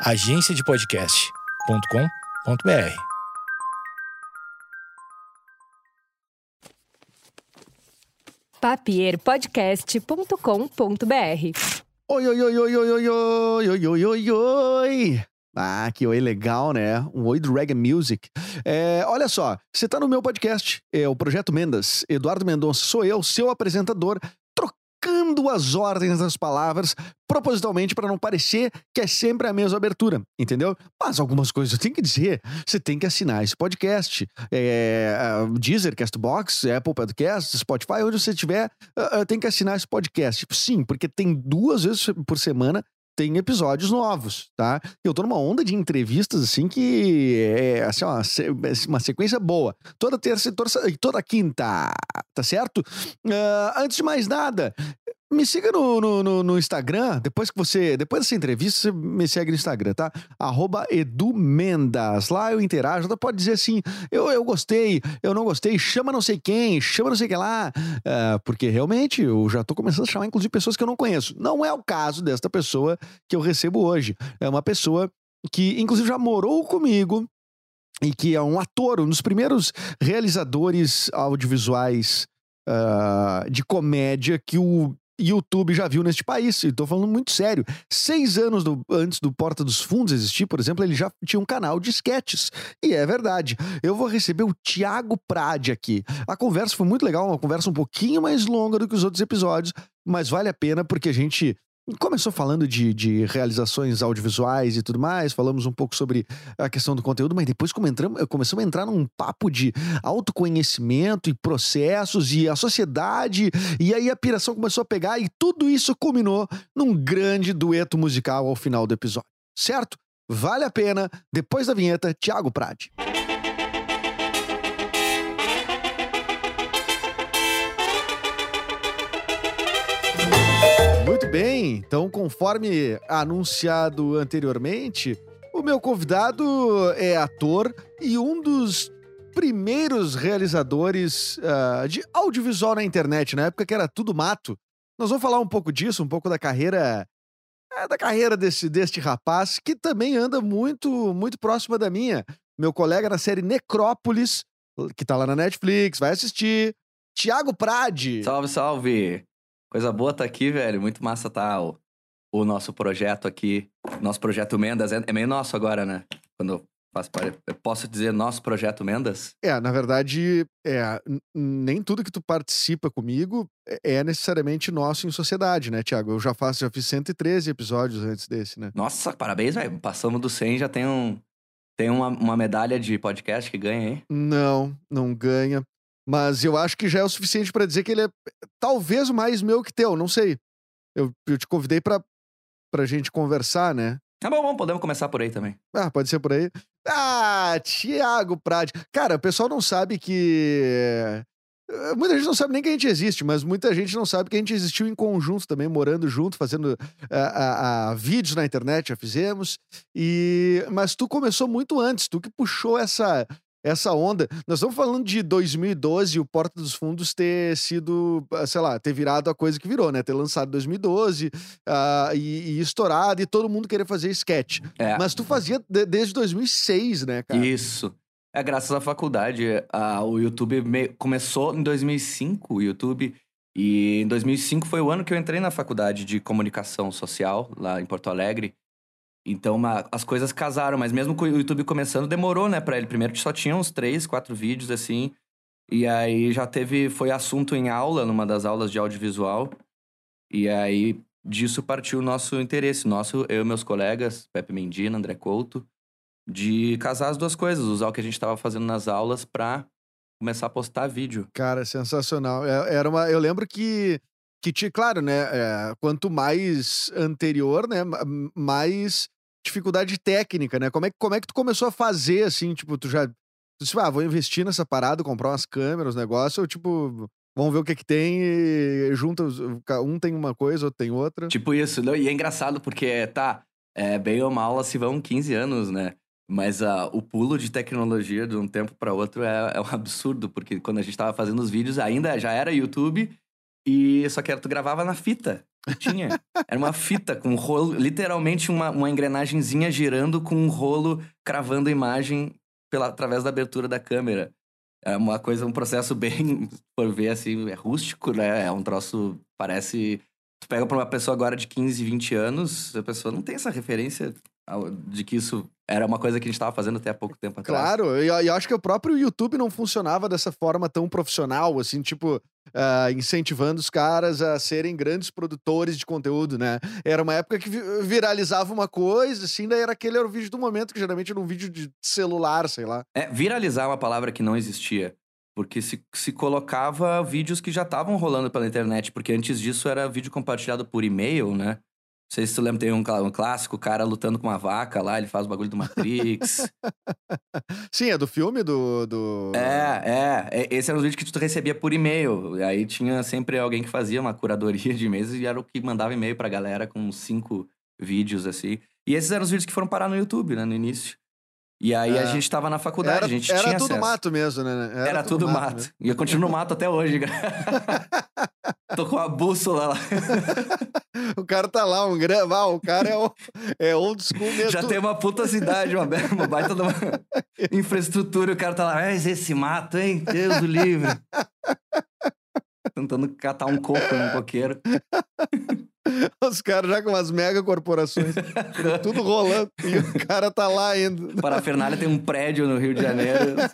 agenciadepodcast.com.br. papierpodcast.com.br. Oi, oi, oi, oi, oi, oi, oi, oi, oi, oi, oi. Ah, que oi legal, né? Um oi do Reggae Music. É, olha só, você tá no meu podcast, é o Projeto Mendas. Eduardo Mendonça sou eu, seu apresentador, trocando as ordens das palavras, propositalmente para não parecer que é sempre a mesma abertura, entendeu? Mas algumas coisas eu tenho que dizer. Você tem que assinar esse podcast. É, Deezer, Castbox, Apple Podcasts, Spotify, onde você estiver, uh, tem que assinar esse podcast. Sim, porque tem duas vezes por semana tem episódios novos, tá? Eu tô numa onda de entrevistas, assim, que é assim, uma, sequência boa. Toda terça e toda quinta, tá certo? Uh, antes de mais nada, me siga no, no, no, no, Instagram, depois que você. Depois dessa entrevista, você me segue no Instagram, tá? Arroba Edumendas. Lá eu interajo. Você pode dizer assim: eu, eu gostei, eu não gostei, chama não sei quem, chama não sei quem lá. Uh, porque realmente eu já tô começando a chamar, inclusive, pessoas que eu não conheço. Não é o caso desta pessoa que eu recebo hoje. É uma pessoa que, inclusive, já morou comigo e que é um ator, um dos primeiros realizadores audiovisuais. Uh, de comédia que o YouTube já viu neste país. E tô falando muito sério. Seis anos do, antes do Porta dos Fundos existir, por exemplo, ele já tinha um canal de sketches. E é verdade. Eu vou receber o Thiago Prade aqui. A conversa foi muito legal, uma conversa um pouquinho mais longa do que os outros episódios, mas vale a pena porque a gente Começou falando de, de, realizações audiovisuais e tudo mais, falamos um pouco sobre a questão do conteúdo, mas depois começamos a entrar num papo de autoconhecimento e processos e a sociedade, e aí a piração começou a pegar e tudo isso culminou num grande dueto musical ao final do episódio, certo? Vale a pena, depois da vinheta, Thiago Prade. Então, conforme anunciado anteriormente, o meu convidado é ator e um dos primeiros realizadores uh, de audiovisual na internet, na época que era tudo mato. Nós vamos falar um pouco disso, um pouco da carreira é, da carreira desse, deste rapaz, que também anda muito, muito próxima da minha. Meu colega na série Necrópolis, que tá lá na Netflix, vai assistir. Tiago Prade. Salve, salve! Coisa boa tá aqui, velho. Muito massa tá o, o nosso projeto aqui. Nosso projeto Mendas. É, é meio nosso agora, né? Quando faço Eu posso dizer nosso projeto Mendas? É, na verdade, é, nem tudo que tu participa comigo é, é necessariamente nosso em sociedade, né, Tiago? Eu já faço, já fiz 113 episódios antes desse, né? Nossa, parabéns, velho. Passamos do 100, já tem um. Tem uma, uma medalha de podcast que ganha, hein? Não, não ganha. Mas eu acho que já é o suficiente para dizer que ele é talvez mais meu que teu, não sei. Eu, eu te convidei pra, pra gente conversar, né? Tá bom, bom, podemos começar por aí também. Ah, pode ser por aí. Ah, Tiago Prade. Cara, o pessoal não sabe que. Eh, muita gente não sabe nem que a gente existe, mas muita gente não sabe que a gente existiu em conjunto também, morando junto, fazendo uh, uh, uh, vídeos na internet, já fizemos. E Mas tu começou muito antes, tu que puxou essa, essa onda. Nós estamos falando de 2012 o Porta dos Fundos ter sido, ah, sei lá, ter virado a coisa que virou, né? Ter lançado em 2012 uh, e, e, estourado e todo mundo querer fazer sketch. É. Mas tu fazia de, desde 2006, né, cara? Isso. É graças à faculdade. O YouTube me... começou em 2005, o YouTube. E em 2005 foi o ano que eu entrei na faculdade de comunicação social, lá em Porto Alegre. Então uma, as coisas casaram, mas mesmo com o YouTube começando, demorou, né, pra ele. Primeiro só tinha uns três, quatro vídeos assim. E aí já teve. Foi assunto em aula, numa das aulas de audiovisual. E aí disso partiu o nosso interesse, nosso, eu e meus colegas, Pepe Mendina, André Couto, de casar as duas coisas, usar o que a gente estava fazendo nas aulas pra começar a postar vídeo. Cara, sensacional. É, era uma, eu lembro que que te, claro, né, é, quanto mais anterior, né, mais dificuldade técnica, né? Como é, como é que tu começou a fazer, assim, tipo, tu já... Tu disse, ah, vou investir nessa parada, comprar umas câmeras, negócio, ou tipo... Vamos ver o que que tem e junta, um tem uma coisa, outro tem outra. Tipo isso, não, e é engraçado porque, tá, é, bem ou mal, se vão 15 anos, né? Mas uh, o pulo de tecnologia de um tempo para outro é, é um absurdo, porque quando a gente tava fazendo os vídeos ainda já era YouTube, e só que tu gravava na fita. Tinha. Era uma fita com um rolo, literalmente uma, uma engrenagemzinha girando com um rolo cravando a imagem pela, através da abertura da câmera. É uma coisa, um processo bem, por ver assim, é rústico, né? É um troço, parece. Tu pega pra uma pessoa agora de 15, 20 anos, a pessoa não tem essa referência de que isso era uma coisa que a gente estava fazendo até há pouco tempo atrás. Claro, e eu acho que o próprio YouTube não funcionava dessa forma tão profissional, assim, tipo, uh, incentivando os caras a serem grandes produtores de conteúdo, né? Era uma época que viralizava uma coisa, assim, daí era aquele era o vídeo do momento, que geralmente era um vídeo de celular, sei lá. É, viralizar é uma palavra que não existia. Porque se, se colocava vídeos que já estavam rolando pela internet, porque antes disso era vídeo compartilhado por e-mail, né? Não sei se tu lembra, tem um, um clássico, o cara lutando com uma vaca lá, ele faz o bagulho do Matrix. Sim, é do filme do, do. É, é. Esse era um vídeo que tu recebia por e-mail. Aí tinha sempre alguém que fazia uma curadoria de e-mails e era o que mandava e-mail pra galera com cinco vídeos assim. E esses eram os vídeos que foram parar no YouTube, né, no início. E aí é. a gente tava na faculdade, era, a gente era tinha tudo acesso. mato mesmo, né? Era, era tudo, tudo, mato. mato. E eu continuo no mato até hoje. Tô com a bússola lá. o cara tá lá, um grande. Ah, o cara é, o, é old school mesmo. Já tem uma puta cidade, uma, uma baita de uma infraestrutura. O cara tá lá, mas esse mato, hein? Deus do livre. Tentando catar um coco no coqueiro. Os caras já com umas mega corporações, tudo rolando, e o cara tá lá ainda. Parafernália tem um prédio no Rio de Janeiro.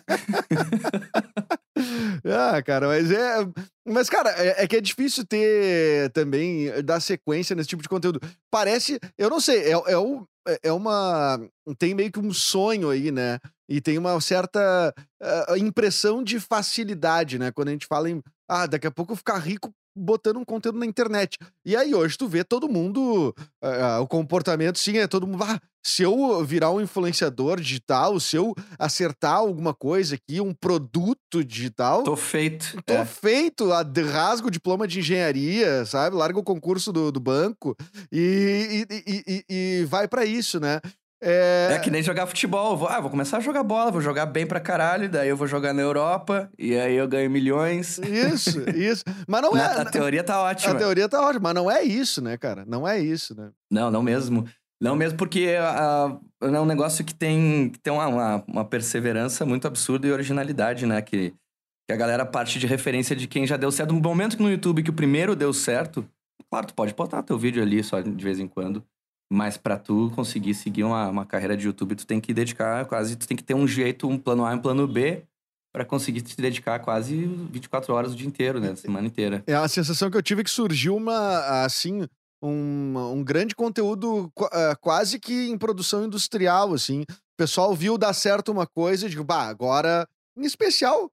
ah, cara, mas é. Mas, cara, é, é, que é difícil ter também, dar sequência nesse tipo de conteúdo. Parece, eu não sei, é, é, o, é, é uma. Tem meio que um sonho aí, né? E tem uma certa uh, impressão de facilidade, né? Quando a gente fala em. Ah, daqui a pouco ficar rico botando um conteúdo na internet. E aí hoje tu vê todo mundo, uh, o comportamento sim é todo mundo, ah, se eu virar um influenciador digital, se eu acertar alguma coisa aqui, um produto digital, tô feito. Tô é. feito, rasgo o diploma de engenharia, sabe? Larga o concurso do, do banco e, e, e, e vai para isso, né? É... é... que nem jogar futebol. Vou, ah, vou começar a jogar bola, vou jogar bem pra caralho, daí eu vou jogar na Europa, e aí eu ganho milhões. Isso, isso. Mas não é. A teoria tá ótima. A teoria tá ótima, mas não é isso, né, cara? Não é isso, né? Não, não mesmo. Não mesmo porque uh, é um negócio que tem, que tem uma, uma, perseverança muito absurda e originalidade, né? Que, que a galera parte de referência de quem já deu certo. No momento que no YouTube que o primeiro deu certo, claro, tu pode botar teu vídeo ali só de vez em quando. Mas para tu conseguir seguir uma, uma carreira de YouTube, tu tem que dedicar quase, tu tem que ter um jeito, um plano A e um plano B para conseguir te dedicar quase 24 horas o dia inteiro, né? A semana inteira. É a sensação que eu tive é que surgiu uma, assim, um, um grande conteúdo uh, quase que em produção industrial, assim. O pessoal viu dar certo uma coisa e digo, bah, agora, em especial,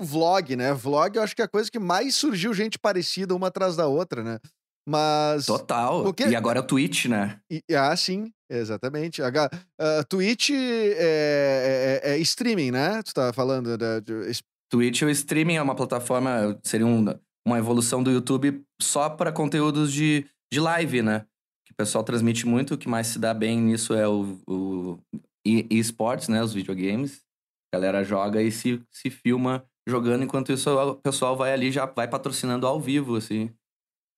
vlog, né? Vlog eu acho que é a coisa que mais surgiu gente parecida uma atrás da outra, né? Mas. Total. Porque... E agora é o Twitch, né? E, ah, sim, exatamente. A, uh, Twitch é, é, é, streaming, né? Tu tá falando da. De... Twitch, o streaming é uma plataforma, seria um, uma evolução do YouTube só para conteúdos de, de live, né? Que o pessoal transmite muito, o que mais se dá bem nisso é o, o esportes, né? Os videogames. A galera joga e se, se filma jogando, enquanto isso o pessoal vai ali já vai patrocinando ao vivo, assim.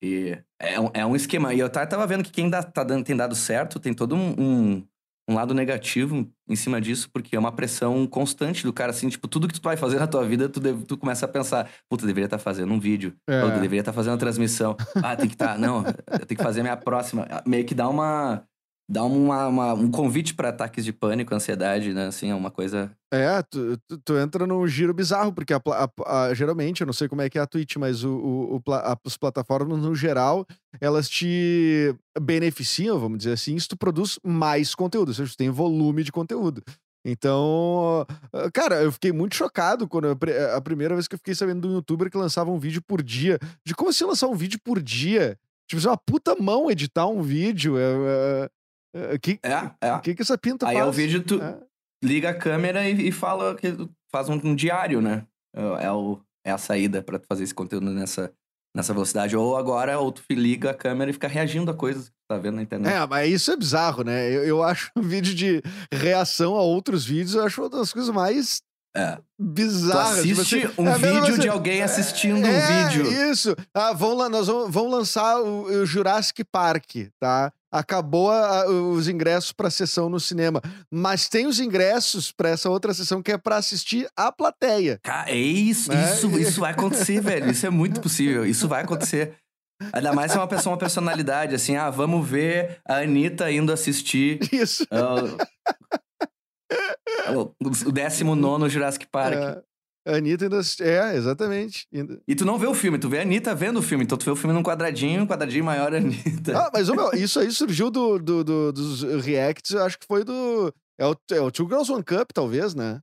E é um, é um esquema. E eu tava vendo que quem dá, tá dando, tem dado certo tem todo um, um, um, lado negativo em cima disso, porque é uma pressão constante do cara, assim, tipo, tudo que tu vai fazer na tua vida, tu, deve, tu começa a pensar, puta, deveria estar tá fazendo um vídeo, é. ou deveria estar tá fazendo uma transmissão. Ah, tem que estar, tá, não, eu tenho que fazer a minha próxima. Meio que dá uma dá uma, uma, um convite para ataques de pânico, ansiedade, né? Assim, é uma coisa. É, tu, tu, tu entra num giro bizarro, porque a, a, a, geralmente, eu não sei como é que é a Twitch, mas o, o, o as plataformas, no geral, elas te beneficiam, vamos dizer assim, se tu produz mais conteúdo, seja, tu tem volume de conteúdo. Então, cara, eu fiquei muito chocado quando eu, a primeira vez que eu fiquei sabendo de um youtuber que lançava um vídeo por dia. De como se lançar um vídeo por dia? Tipo, é uma puta mão editar um vídeo. É, é, é, que, é, é. O que, que essa pinta Aí faz? Aí é o vídeo, tu é. liga a câmera e, e, fala que faz um, um diário, né? É, é, o, é a saída para fazer esse conteúdo nessa, nessa velocidade. Ou agora, ou tu liga a câmera e fica reagindo a coisas que tu tá vendo na internet. É, mas isso é bizarro, né? Eu, eu acho um vídeo de reação a outros vídeos, eu acho uma das coisas mais É. Tu bizarras. tipo assiste assim, um é vídeo você- de alguém assistindo é, um vídeo. Isso. Ah, vão lá, nós vamos, vamos lançar o, o Jurassic Park, tá? Acabou a- os ingressos pra sessão no cinema. Mas tem os ingressos pra essa outra sessão que é pra assistir a plateia. Cara, é isso, Né? isso, isso vai acontecer, velho. Isso é muito possível. Isso vai acontecer. Ainda mais se é uma pessoa, uma personalidade, assim, ah, vamos ver a Anitta indo assistir Isso. o, o 19 Jurassic Park. É, a Anitta ainda. É, exatamente. Ainda- E tu não vê o filme, tu vê a Anitta vendo o filme. Então tu vê o filme num quadradinho, um quadradinho maior a Anitta. Ah, mas meu, isso aí surgiu do, do- do- dos reacts, eu acho que foi do. É o, é o Two Girls One Cup, talvez, né?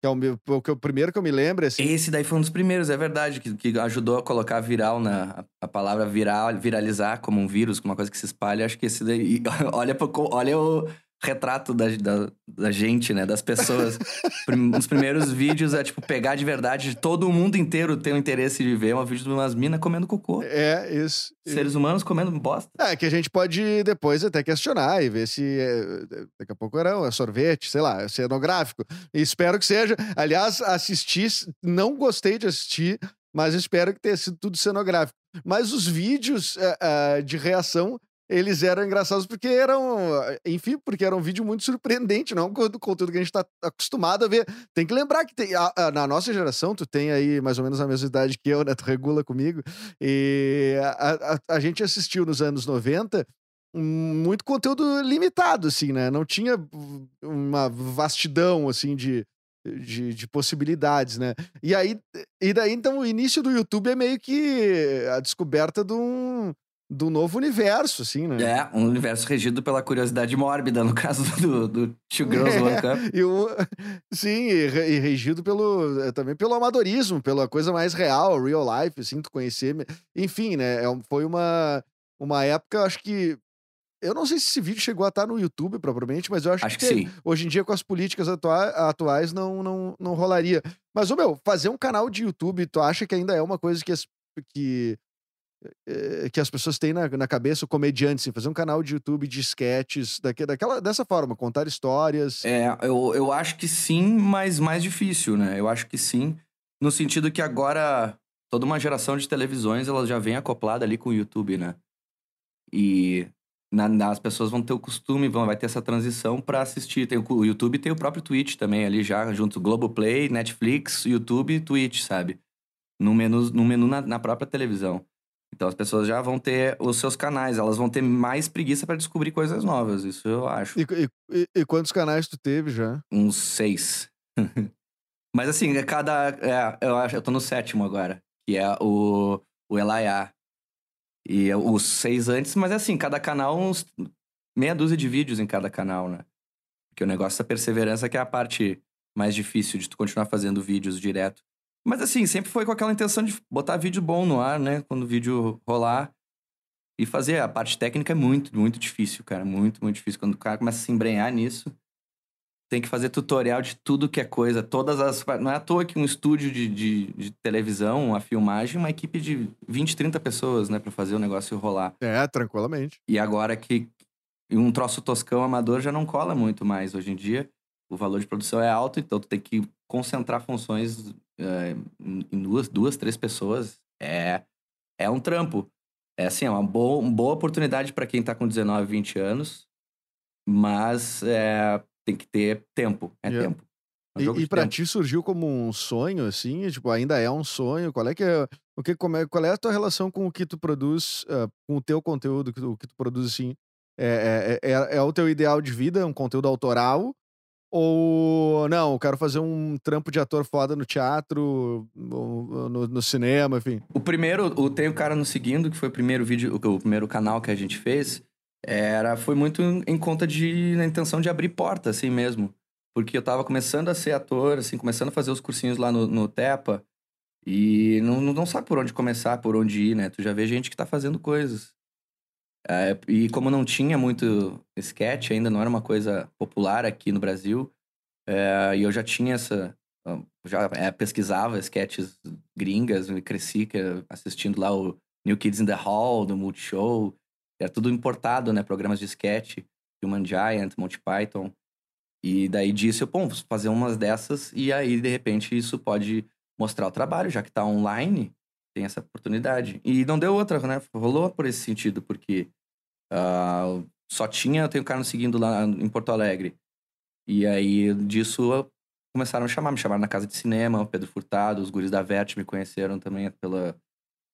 Que é o, meu, o, que- o primeiro que eu me lembro, assim. Esse daí foi um dos primeiros, é verdade, que, que ajudou a colocar viral na a, palavra viral, viralizar como um vírus, como uma coisa que se espalha. Acho que esse daí. Olha, pro olha o retrato da, da, da gente, né? Das pessoas. Os primeiros vídeos é tipo pegar de verdade, todo mundo inteiro tem o interesse de ver um vídeo de umas minas comendo cocô. É, isso. Seres humanos comendo bosta. É, que a gente pode depois até questionar e ver se é, daqui a pouco era um sorvete, sei lá, cenográfico. E espero que seja. Aliás, assisti, não gostei de assistir, mas espero que tenha sido tudo cenográfico. Mas os vídeos é, é, de reação, eles eram engraçados porque eram, enfim, porque era um vídeo muito surpreendente, não do conteúdo que a gente tá acostumado a ver. Tem que lembrar que tem, a- a- na nossa geração, tu tem aí mais ou menos a mesma idade que eu, né? Tu regula comigo. E a, a- a gente assistiu nos anos 90 um- muito conteúdo limitado, assim, né? Não tinha uma vastidão, assim, de, de, de possibilidades, né? E aí, e daí, então, o início do YouTube é meio que a descoberta de um, um novo universo, assim, né? É, um universo regido pela curiosidade mórbida, no caso do, do Two Girls One Cup. E o, sim, e, e regido pelo, eh, também pelo amadorismo, pela coisa mais real, real life, assim, tu conhecer. Enfim, né? é foi uma, uma época, acho que. Eu não sei se esse vídeo chegou a estar no YouTube propriamente, mas eu acho, Acho que que sim. hoje em dia, com as políticas atua- atuais, não, não, não rolaria. Mas, ô meu, fazer um canal de YouTube, tu acha que ainda é uma coisa que que, que as pessoas têm na, na cabeça, o comediante, assim, fazer um canal de YouTube de sketches, daque, daquela, dessa forma, contar histórias. É, eu, eu acho que sim, mas mais difícil, né? Eu acho que sim, no sentido que agora toda uma geração de televisões ela já vem acoplada ali com o YouTube, né? E na- na- as pessoas vão ter o costume, vão, vai ter essa transição pra assistir. Tem o, o YouTube tem o próprio Twitch também ali já, junto Globoplay, Netflix, YouTube e Twitch, sabe? No menu, no menu na, na própria televisão. Então as pessoas já vão ter os seus canais, elas vão ter mais preguiça pra descobrir coisas novas, isso eu acho. E, e- e- quantos canais tu teve já? Uns seis. Mas assim, é cada. É, eu acho, eu tô no sétimo agora, que é o, o Elaiá. E é os seis antes, mas assim, cada canal, uns meia dúzia de vídeos em cada canal, né? Porque o negócio da perseverança que é a parte mais difícil de tu continuar fazendo vídeos direto. Mas assim, sempre foi com aquela intenção de botar vídeo bom no ar, né? Quando o vídeo rolar. E fazer. A parte técnica é muito, muito difícil, cara. Muito, muito difícil. Quando o cara começa a se embrenhar nisso, tem que fazer tutorial de tudo que é coisa. Todas as. Não é à toa que um estúdio de, de, de televisão, uma filmagem, uma equipe de 20, 30 pessoas, né? Pra fazer o negócio rolar. É, tranquilamente. E agora que um troço toscão amador já não cola muito mais. Hoje em dia, o valor de produção é alto, então tu tem que concentrar funções em duas, duas, três pessoas. É, é um trampo. É assim, é uma boa, uma boa oportunidade para quem tá com 19, 20 anos, mas é, tem que ter tempo. É Yeah. tempo. É um E, e tempo. ti surgiu como um sonho, assim? Tipo, ainda é um sonho? Qual é que é, o que, como é, qual é a tua relação com o que tu produz, ah, com o teu conteúdo, o que tu produz, assim? É, é, é, é o teu ideal de vida, um conteúdo autoral? Ou, não, quero fazer um trampo de ator foda no teatro, no, no cinema, enfim. O primeiro, o Tem o Cara Nos Seguindo, que foi o primeiro vídeo, o, primeiro canal que a gente fez, era, foi muito em, conta de, na intenção de abrir porta, assim mesmo. Porque eu tava começando a ser ator, assim, começando a fazer os cursinhos lá no, no Tepa, e não não sabe por onde começar, por onde ir, né? Tu já vê gente que tá fazendo coisas. É, e como não tinha muito sketch, ainda não era uma coisa popular aqui no Brasil, é, e eu já tinha essa. Já é, pesquisava sketches gringas, e cresci assistindo lá o New Kids in the Hall, do Multishow. Era tudo importado, né? Programas de sketch, Human Giant, Monty Python. E daí disse eu, bom, fazer umas dessas e aí, de repente, isso pode mostrar o trabalho, já que tá online, tem essa oportunidade. E não deu outra, né? Rolou por esse sentido, porque uh, só tinha, eu tenho um cara seguindo lá em Porto Alegre. E aí, disso, começaram a chamar, me chamaram na casa de cinema, o Pedro Furtado, os guris da Vert me conheceram também pela,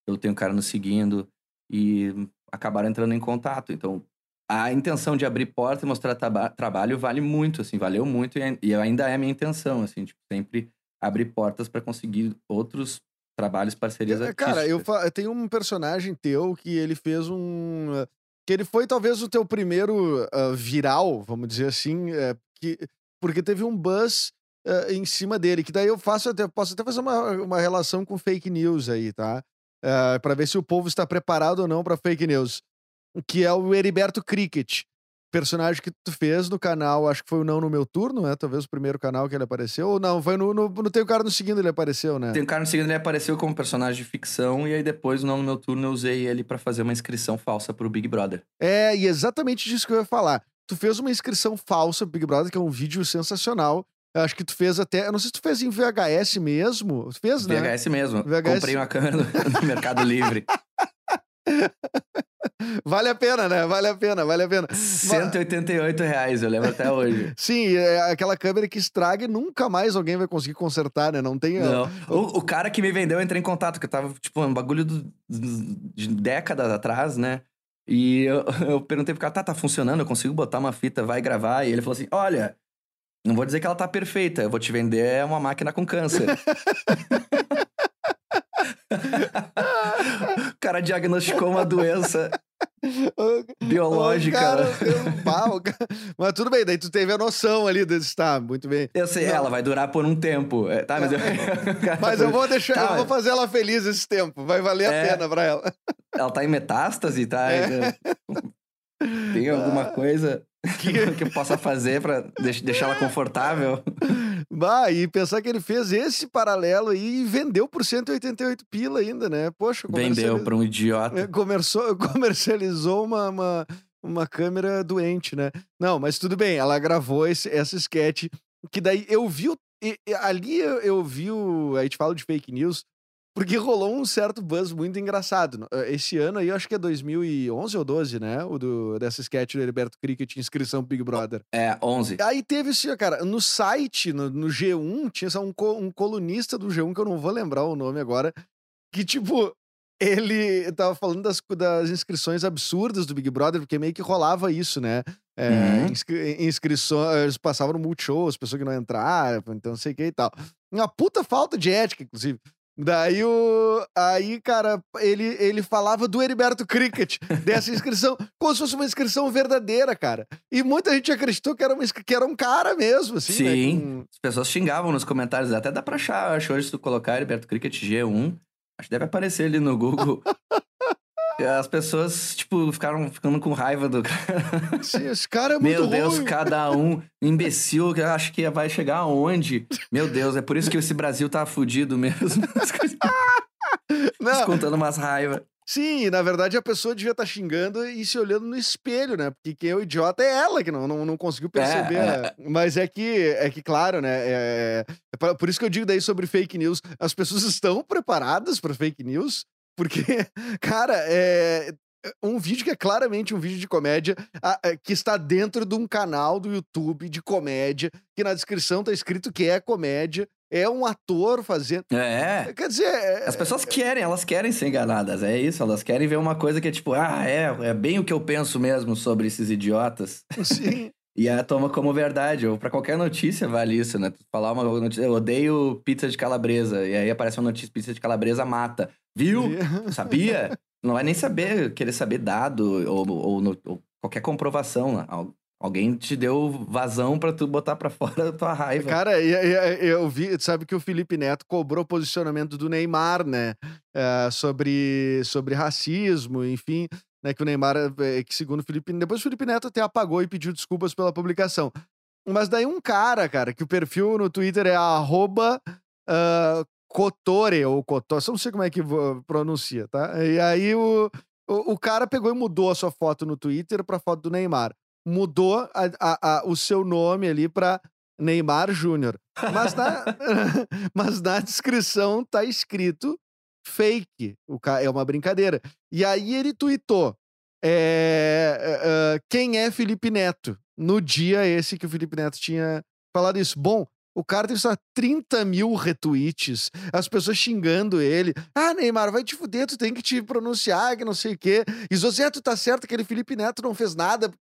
pelo Tenho um Cara nos seguindo e acabaram entrando em contato. Então, a intenção de abrir porta e mostrar trabalho vale muito, assim, valeu muito e, e ainda é a minha intenção, assim, tipo, sempre abrir portas para conseguir outros trabalhos, parcerias é, Cara, eu, eu tenho um personagem teu que ele fez um... Que ele foi talvez o teu primeiro uh, viral, vamos dizer assim, é, que, porque teve um buzz uh, em cima dele, que daí eu faço até, posso até fazer uma, uma relação com fake news aí, tá? Uh, para ver se o povo está preparado ou não para fake news que é o Heriberto Cricket. Personagem que tu fez no canal, acho que foi o Não no Meu Turno, né? Talvez o primeiro canal que ele apareceu. Ou não, foi no, no, no Tem o Cara no Seguindo ele apareceu, né? Tem o Cara no Seguindo ele apareceu como personagem de ficção. E aí depois, Não no Meu Turno, eu usei ele para fazer uma inscrição falsa pro Big Brother. É, e exatamente disso que eu ia falar. Tu fez uma inscrição falsa pro Big Brother, que é um vídeo sensacional. Eu acho que tu fez até. Eu não sei se tu fez em VHS mesmo. Tu fez, né? VHS mesmo. VHS... Comprei uma câmera no Mercado Livre. Vale a pena, né? Vale a pena, vale a pena. 188 reais, eu lembro até hoje. Sim, é aquela câmera que estraga e nunca mais alguém vai conseguir consertar, né? Não tem. Não. O, o cara que me vendeu, eu entrei em contato, que eu tava, tipo, um bagulho do, de décadas atrás, né? E eu, eu perguntei pro cara, tá, tá funcionando, eu consigo botar uma fita, vai gravar. E ele falou assim: olha, não vou dizer que ela tá perfeita, eu vou te vender uma máquina com câncer. o cara diagnosticou uma doença biológica. O cara. Mas tudo bem, daí tu teve a noção ali desse, tá, muito bem. Eu sei, Não. ela vai durar por um tempo. É, tá, mas eu, mas eu vou deixar, tá, eu vou fazer ela feliz esse tempo. Vai valer a é, pena pra ela. Ela tá em metástase, tá? É. Tem alguma ah. coisa que, que eu possa fazer pra deixar ela confortável? Bah, e pensar que ele fez esse paralelo aí e vendeu por 188 pila ainda, né? Poxa, Vendeu pra um idiota. Começou, comercializou uma, uma, uma câmera doente, né? Não, mas tudo bem, ela gravou esse, essa sketch, que daí eu vi o, e, ali eu, eu vi o. A gente fala de fake news, porque rolou um certo buzz muito engraçado. Eh, esse ano aí, eu acho que é 2011 ou 12, né? O do, dessa sketch do Heriberto Cricket, inscrição Big Brother. É, 11. Aí teve assim, cara, no site, no, no G1, tinha um, um colunista do G1, que eu não vou lembrar o nome agora, que tipo, ele tava falando das, das inscrições absurdas do Big Brother, porque meio que rolava isso, né? É, uhum. inscri inscrições, passavam no Multishow, as pessoas que não entraram, então não sei o que e tal. Uma puta falta de ética, inclusive. Daí o. Aí, cara, ele, ele falava do Heriberto Cricket, dessa inscrição, como se fosse uma inscrição verdadeira, cara. E muita gente acreditou que era, uma, que era um cara mesmo, assim. Né, Sim. Né, com... As pessoas xingavam nos comentários. Até dá pra achar, acho hoje, se tu colocar Heriberto Cricket G1, acho que deve aparecer ali no Google. As pessoas, tipo, ficaram ficando com raiva do cara. Sim, esse cara é muito Meu Deus, ruim. cada um imbecil, que acho que vai chegar aonde? Meu Deus, é por isso que esse Brasil tá fudido mesmo. Não. Descontando umas raivas. Sim, na verdade a pessoa devia estar tá xingando e se olhando no espelho, né? Porque quem é o idiota é ela, que não, não, não conseguiu perceber. É, é. Mas é que, é que, claro, né? É, é, por isso que eu digo daí sobre fake news. As pessoas estão preparadas para fake news, porque, cara, é um vídeo que é claramente um vídeo de comédia, é, que está dentro de um canal do YouTube de comédia, que na descrição tá escrito que é comédia, é um ator fazendo. É. Quer dizer. É... As pessoas querem, elas querem ser enganadas, é isso. Elas querem ver uma coisa que é tipo, ah, é, é bem o que eu penso mesmo sobre esses idiotas. Sim. E a toma como verdade, ou para qualquer notícia vale isso, né? Tu falar uma notícia, eu odeio pizza de calabresa, e aí aparece uma notícia, pizza de calabresa mata. Viu? Sabia? Não vai nem saber, querer saber dado ou, ou, ou qualquer comprovação. Alguém te deu vazão para tu botar para fora a tua raiva. Cara, eu vi, sabe que o Felipe Neto cobrou posicionamento do Neymar, né? É, sobre, sobre racismo, enfim, né? Que o Neymar, é, que segundo o Felipe, depois o Felipe Neto até apagou e pediu desculpas pela publicação. Mas daí um cara, cara, que o perfil no Twitter é arroba uh, Cotore, ou Cotore, não sei como é que pronuncia, tá? E aí o, o, o, cara pegou e mudou a sua foto no Twitter pra foto do Neymar. mudou a- a- a- o seu nome ali pra Neymar Júnior. Mas na, mas na descrição tá escrito fake. O ca- é uma brincadeira. E aí ele tweetou: é, é, é, quem é Felipe Neto? No dia esse que o Felipe Neto tinha falado isso. Bom, o cara teve só 30 mil retweets, as pessoas xingando ele. Ah, Neymar, vai te fuder, tu tem que te pronunciar, que não sei o quê. E Zé, tu tá certo, aquele Felipe Neto não fez nada.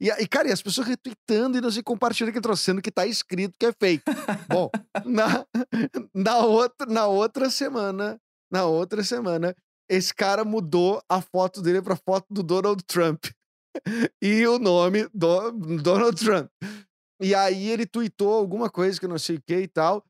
E, e, cara, e as pessoas retweetando e não sei, compartilhando que trouxendo que tá escrito que é fake. Bom, na, na, outra, na outra semana, na outra semana, esse cara mudou a foto dele pra foto do Donald Trump. E o nome do Donald Trump. E aí ele tweetou alguma coisa que eu não sei o que e tal,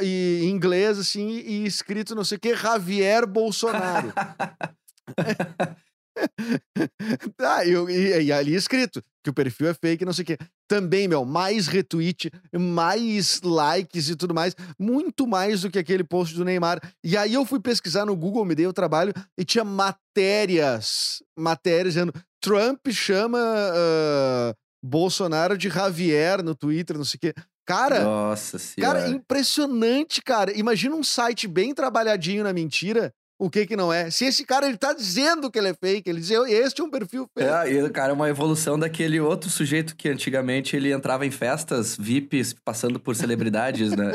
e, em inglês, assim, e escrito não sei o que, Javier Bolsonaro. ah, e, e- e ali escrito que o perfil é fake, não sei o quê. Também, meu, mais retweet, mais likes e tudo mais, muito mais do que aquele post do Neymar. E aí eu fui pesquisar no Google, me dei o trabalho e tinha matérias, matérias dizendo Trump chama ah, Bolsonaro de Javier no Twitter, não sei o quê. Cara, Nossa senhora. Cara, impressionante, cara. Imagina um site bem trabalhadinho na mentira. O que que não é? Se esse cara, ele tá dizendo que ele é fake, ele diz, "Eu- este é um perfil fake. É, e, cara, é uma evolução daquele outro sujeito que antigamente ele entrava em festas VIPs passando por celebridades, né?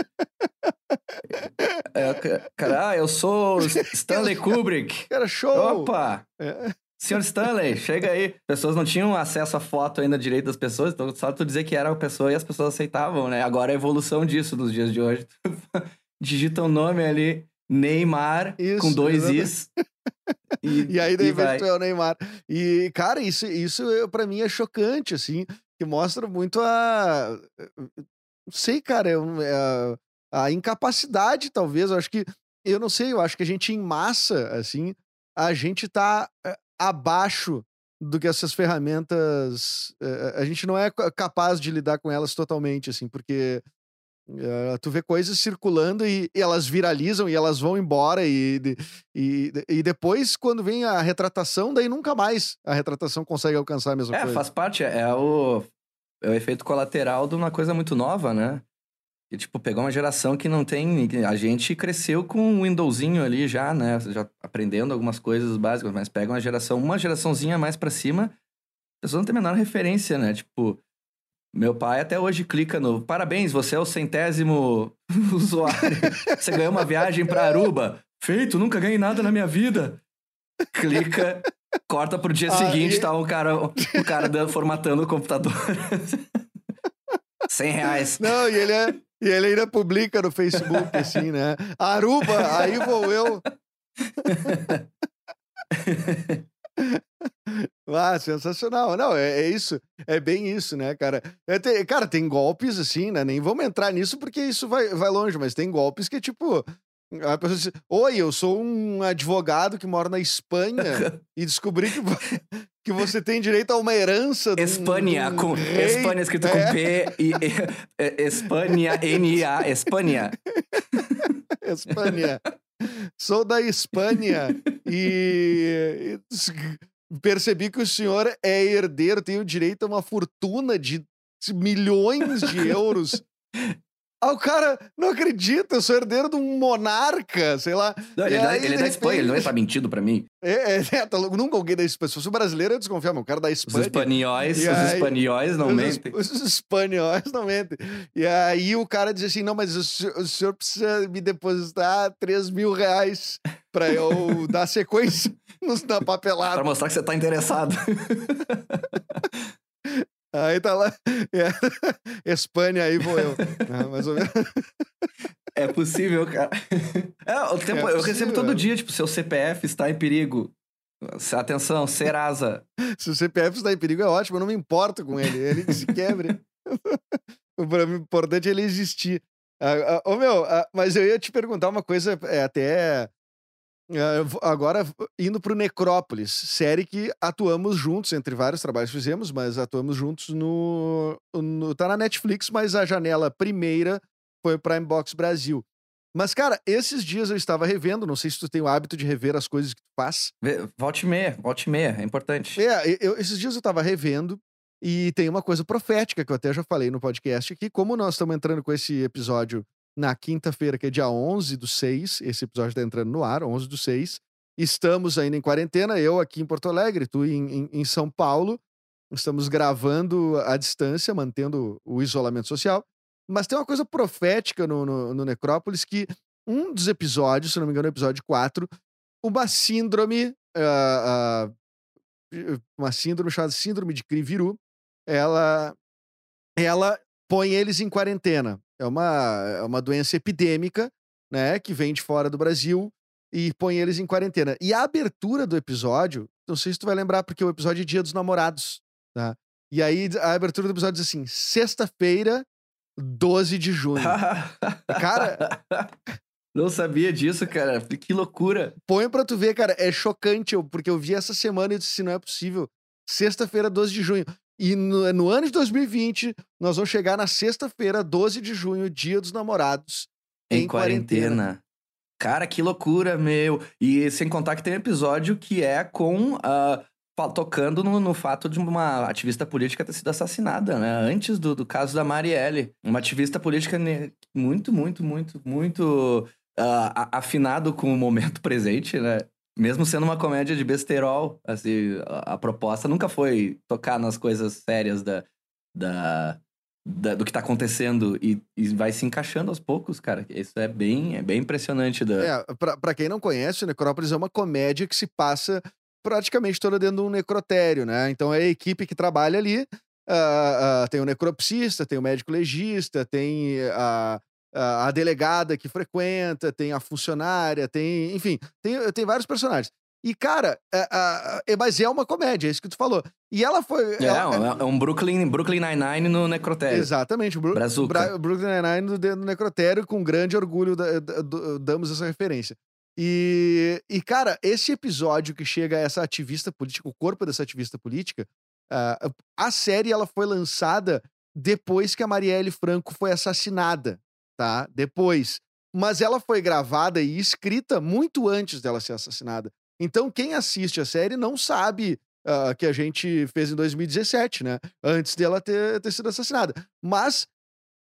É, ca- cara, ah, eu sou Stanley Kubrick. Cara, show! Opa! É. Senhor Stanley, chega aí. As pessoas não tinham acesso à foto ainda direito das pessoas, então só tu dizer que era uma pessoa e as pessoas aceitavam, né? Agora é a evolução disso nos dias de hoje. Digita o nome ali, Neymar, Isso, com dois exatamente. is. E, E aí, e vai. tu é o Neymar. E, cara, isso, isso eu- pra mim é chocante, assim, que mostra muito a. Não sei, cara, é é a, a incapacidade, talvez. Eu acho que. Eu não sei, eu acho que a gente, em massa, assim, a gente tá é, abaixo do que essas ferramentas. é, A gente não é ca- capaz de lidar com elas totalmente, assim, porque. É, tu vê coisas circulando e, e elas viralizam e elas vão embora e, e, e depois, quando vem a retratação, daí nunca mais a retratação consegue alcançar a mesma É, coisa. faz parte, é o, é o efeito colateral de uma coisa muito nova, né? E, tipo, pegou uma geração que não tem. A gente cresceu com um Windowsinho ali já, né? Já aprendendo algumas coisas básicas, mas pega uma geração, uma geraçãozinha mais pra cima, a pessoa não tem a menor referência, né? Tipo, meu pai até hoje clica no parabéns, você é o centésimo usuário. Você ganhou uma viagem pra Aruba. Feito, nunca ganhei nada na minha vida. Clica, corta pro dia Ah, seguinte, e- tá o cara, o cara formatando o computador. 100 reais. Não, e ele, é, e ele ainda publica no Facebook, assim, né? Aruba, aí vou eu. Ah, sensacional. Não, é, é isso. É bem isso, né, cara? É, tem- cara, tem golpes assim, né? Nem vamos entrar nisso porque isso vai, vai longe, mas tem golpes que, tipo. A pessoa diz, Oi, eu sou um advogado que mora na Espanha e descobri que, que você tem direito a uma herança. Espanha, com, rei." Espanha escrito É. com P e, e é, Espanha, N-A, Espanha. Espanha. Sou da Espanha e e percebi que o senhor é herdeiro, tem o direito a uma fortuna de milhões de euros. Ah, o cara não acredita, eu sou herdeiro de um monarca, sei lá. Não, ele, E é da, ele é da Espanha, ele não repente- está mentindo pra mim. É, é, é, tá louco. nunca alguém da Espanha. Se fosse brasileiro, eu desconfiava, mas o cara da Os Espanha. espanhóis, E os aí- espanhóis não os, mentem. Os, os espanhóis não mentem. E aí o cara diz assim: não, mas o senhor, o senhor precisa me depositar 3 mil reais pra eu dar sequência na Pra papelada. mostrar que você tá interessado. Aí tá lá, é, Espanha, aí vou eu. Ah, mais ou menos. É possível, cara. É, o tempo, É eu recebo todo dia, tipo, seu CPF está em perigo. Atenção, Serasa. Se o CPF está em perigo, é ótimo, eu não me importo com ele. Ele que se quebre. o importante é ele existir. Ah, ah, Ô, meu, ah, mas eu ia te perguntar uma coisa, é, até. Vou- Agora, indo pro Necrópolis, série que atuamos juntos, entre vários trabalhos fizemos, mas atuamos juntos no, no. Tá na Netflix, mas a janela primeira foi o Prime Box Brasil. Mas, cara, esses dias eu estava revendo, não sei se tu tem o hábito de rever as coisas que tu faz. Volte e meia, volte e meia, é importante. É, eu- esses dias eu tava revendo E tem uma coisa profética que eu até já falei no podcast aqui, como nós estamos entrando com esse episódio na quinta-feira, que é dia 11 do 6, esse episódio está entrando no ar, 11 do 6. Estamos ainda em quarentena, eu aqui em Porto Alegre, tu em, em, em São Paulo. Estamos gravando à distância, mantendo o isolamento social. Mas tem uma coisa profética no, no, no Necrópolis que um dos episódios, se não me engano, é episódio 4, uma síndrome, uh, uh, uma síndrome chamada síndrome de Criviru, ela, ela põe eles em quarentena. É uma, é uma doença epidêmica, né, que vem de fora do Brasil e põe eles em quarentena. E a abertura do episódio, não sei se tu vai lembrar, porque o episódio é Dia dos Namorados, tá? E aí a abertura do episódio diz assim: sexta-feira, 12 de junho. cara. Não sabia disso, cara. Que loucura. Põe pra tu ver, cara. É chocante, porque eu vi essa semana e disse: não é possível. Sexta-feira, 12 de junho. E no, no, ano de 2020, nós vamos chegar na sexta-feira, 12 de junho, dia dos namorados. Em, em quarentena. quarentena. Cara, que loucura, meu. E sem contar que tem um episódio que é com. Uh, tocando no, no, fato de uma ativista política ter sido assassinada, né? Antes do, do caso da Marielle. Uma ativista política muito, muito, muito, muito uh, afinado com o momento presente, né? Mesmo sendo uma comédia de besterol, assim, a, a proposta nunca foi tocar nas coisas sérias da, da, da, do que tá acontecendo e, e, vai se encaixando aos poucos, cara. Isso é bem, é bem impressionante. Da... É, pra, pra quem não conhece, Necrópolis é uma comédia que se passa praticamente toda dentro de um necrotério, né? Então é a equipe que trabalha ali. Uh, uh, tem o necropsista, tem o médico legista, tem a, a, delegada que frequenta, tem a funcionária, tem. Enfim, tem, tem vários personagens. E, cara, é, é, mas é uma comédia, é isso que tu falou. E ela foi. É, ela, é, é um Brooklyn, Brooklyn Nine-Nine no necrotério. Exatamente, o Bru Bra Brooklyn Nine-Nine no, no necrotério, com grande orgulho da, da, da, damos essa referência. E, e, cara, esse episódio que chega a essa ativista política, o corpo dessa ativista política, uh, a série ela foi lançada depois que a Marielle Franco foi assassinada, tá? Depois. Mas ela foi gravada e escrita muito antes dela ser assassinada. Então, quem assiste a série não sabe uh, que a gente fez em 2017, né? Antes dela ter, ter sido assassinada. Mas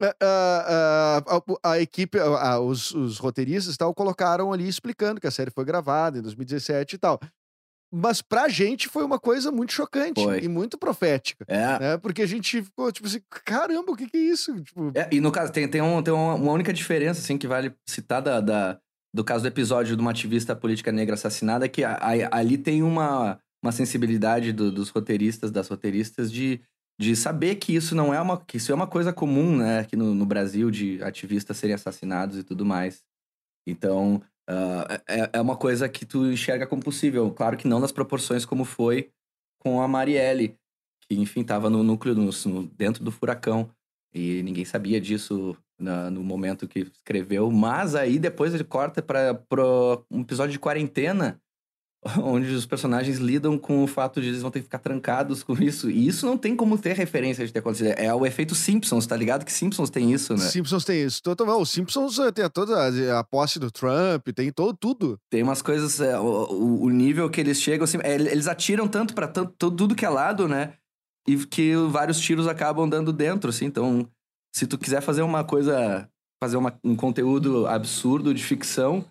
uh, uh, a, a, equipe, os, os roteiristas tal, colocaram ali explicando que a série foi gravada em 2017 e tal. Mas pra gente foi uma coisa muito chocante foi. e muito profética. É. Né? Porque a gente ficou tipo assim, caramba, o que, que é isso? Tipo... É, e no caso, tem, tem, um, tem uma, única diferença, assim, que vale citar da, da, do caso do episódio de uma ativista política negra assassinada, que a, a, ali tem uma, uma sensibilidade do, dos roteiristas, das roteiristas, de, de saber que isso não é uma. que isso é uma coisa comum, né, aqui no, no Brasil, de ativistas serem assassinados e tudo mais. Então, uh, é, é uma coisa que tu enxerga como possível. Claro que não nas proporções como foi com a Marielle, que, enfim, estava no núcleo, no, no, dentro do furacão. E ninguém sabia disso na, no momento que escreveu. Mas aí depois ele corta para um episódio de quarentena, onde os personagens lidam com o fato de eles vão ter que ficar trancados com isso. E isso não tem como ter referência de ter acontecido. É o efeito Simpsons, tá ligado? Que Simpsons tem isso, né? Simpsons tem isso. Total, o Simpsons eh, tem toda a posse do Trump, tem todo, tudo. Tem umas coisas, é, o, o, nível que eles chegam, assim, é, eles atiram tanto pra tanto, tudo que é lado, né? e que vários tiros acabam dando dentro, assim. Então, se tu quiser fazer uma coisa, fazer uma, um conteúdo absurdo de ficção,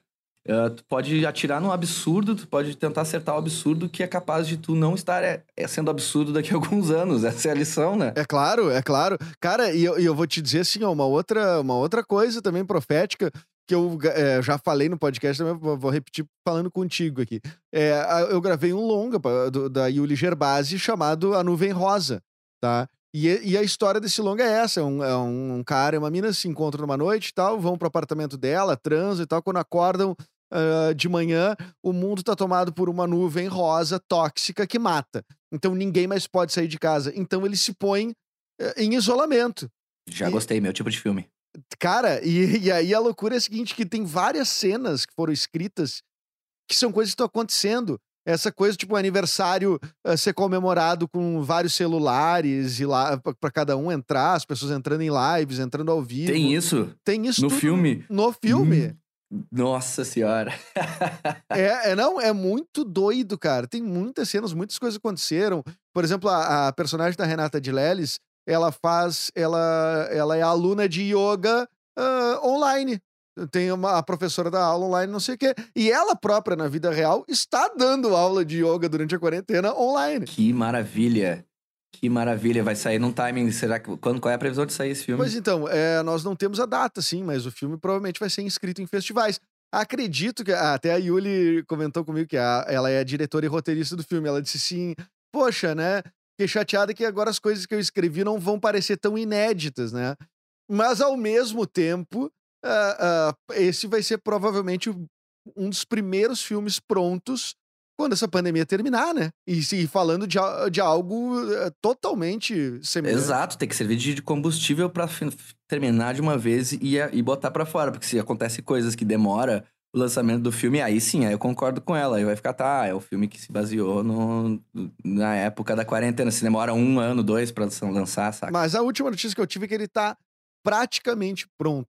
uh, tu pode atirar no absurdo, tu pode tentar acertar o absurdo que é capaz de tu não estar é, é sendo absurdo daqui a alguns anos. Essa é a lição, né? É claro, é claro. Cara, e eu, e eu vou te dizer assim, ó, uma outra, uma outra coisa também profética que eu é, já falei no podcast, também vou repetir falando contigo aqui. É, eu gravei um longa do, da Yuli Gerbasi chamado A Nuvem Rosa, tá? E, e, a história desse longa é essa: é um, é um cara e uma mina se encontram numa noite e tal, vão pro apartamento dela, transam e tal. Quando acordam uh, de manhã, o mundo tá tomado por uma nuvem rosa tóxica que mata. Então ninguém mais pode sair de casa. Então eles se põem uh, em isolamento. Já e... gostei, meu tipo de filme. Cara, e, e aí a loucura é a seguinte: que tem várias cenas que foram escritas que são coisas que estão acontecendo. Essa coisa, tipo, aniversário uh, ser comemorado com vários celulares e lá para cada um entrar, as pessoas entrando em lives, entrando ao vivo. Tem isso? Tem isso no filme. No filme. Hum, nossa senhora. é, é, não, é muito doido, cara. Tem muitas cenas, muitas coisas aconteceram. Por exemplo, a, a personagem da Renata de Leles, ela faz. Ela, ela é aluna de yoga ah, online. Tem uma a professora da aula online, não sei o quê. E ela própria, na vida real, está dando aula de yoga durante a quarentena online. Que maravilha. Que maravilha. Vai sair num timing. Será que. Quando, qual é a previsão de sair esse filme? Pois então, é, nós não temos a data, sim, mas o filme provavelmente vai ser inscrito em festivais. Acredito que. ah, até a Yuli comentou comigo que a- ela é a diretora e roteirista do filme. Ela disse assim: Poxa, né? Fiquei chateada que agora as coisas que eu escrevi não vão parecer tão inéditas, né? Mas ao mesmo tempo, ah, ah, esse vai ser provavelmente um dos primeiros filmes prontos quando essa pandemia terminar, né? E, se- falando de, de algo eh, totalmente semelhante. Exato, tem que servir de combustível pra fin- terminar de uma vez e, e botar pra fora. Porque se acontece coisas que demora o lançamento do filme, aí sim, aí eu concordo com ela. Aí vai ficar, tá, é o filme que se baseou no, na época da quarentena. Se demora um ano, dois pra lançar, saca? Mas a última notícia que eu tive é que ele tá praticamente pronto.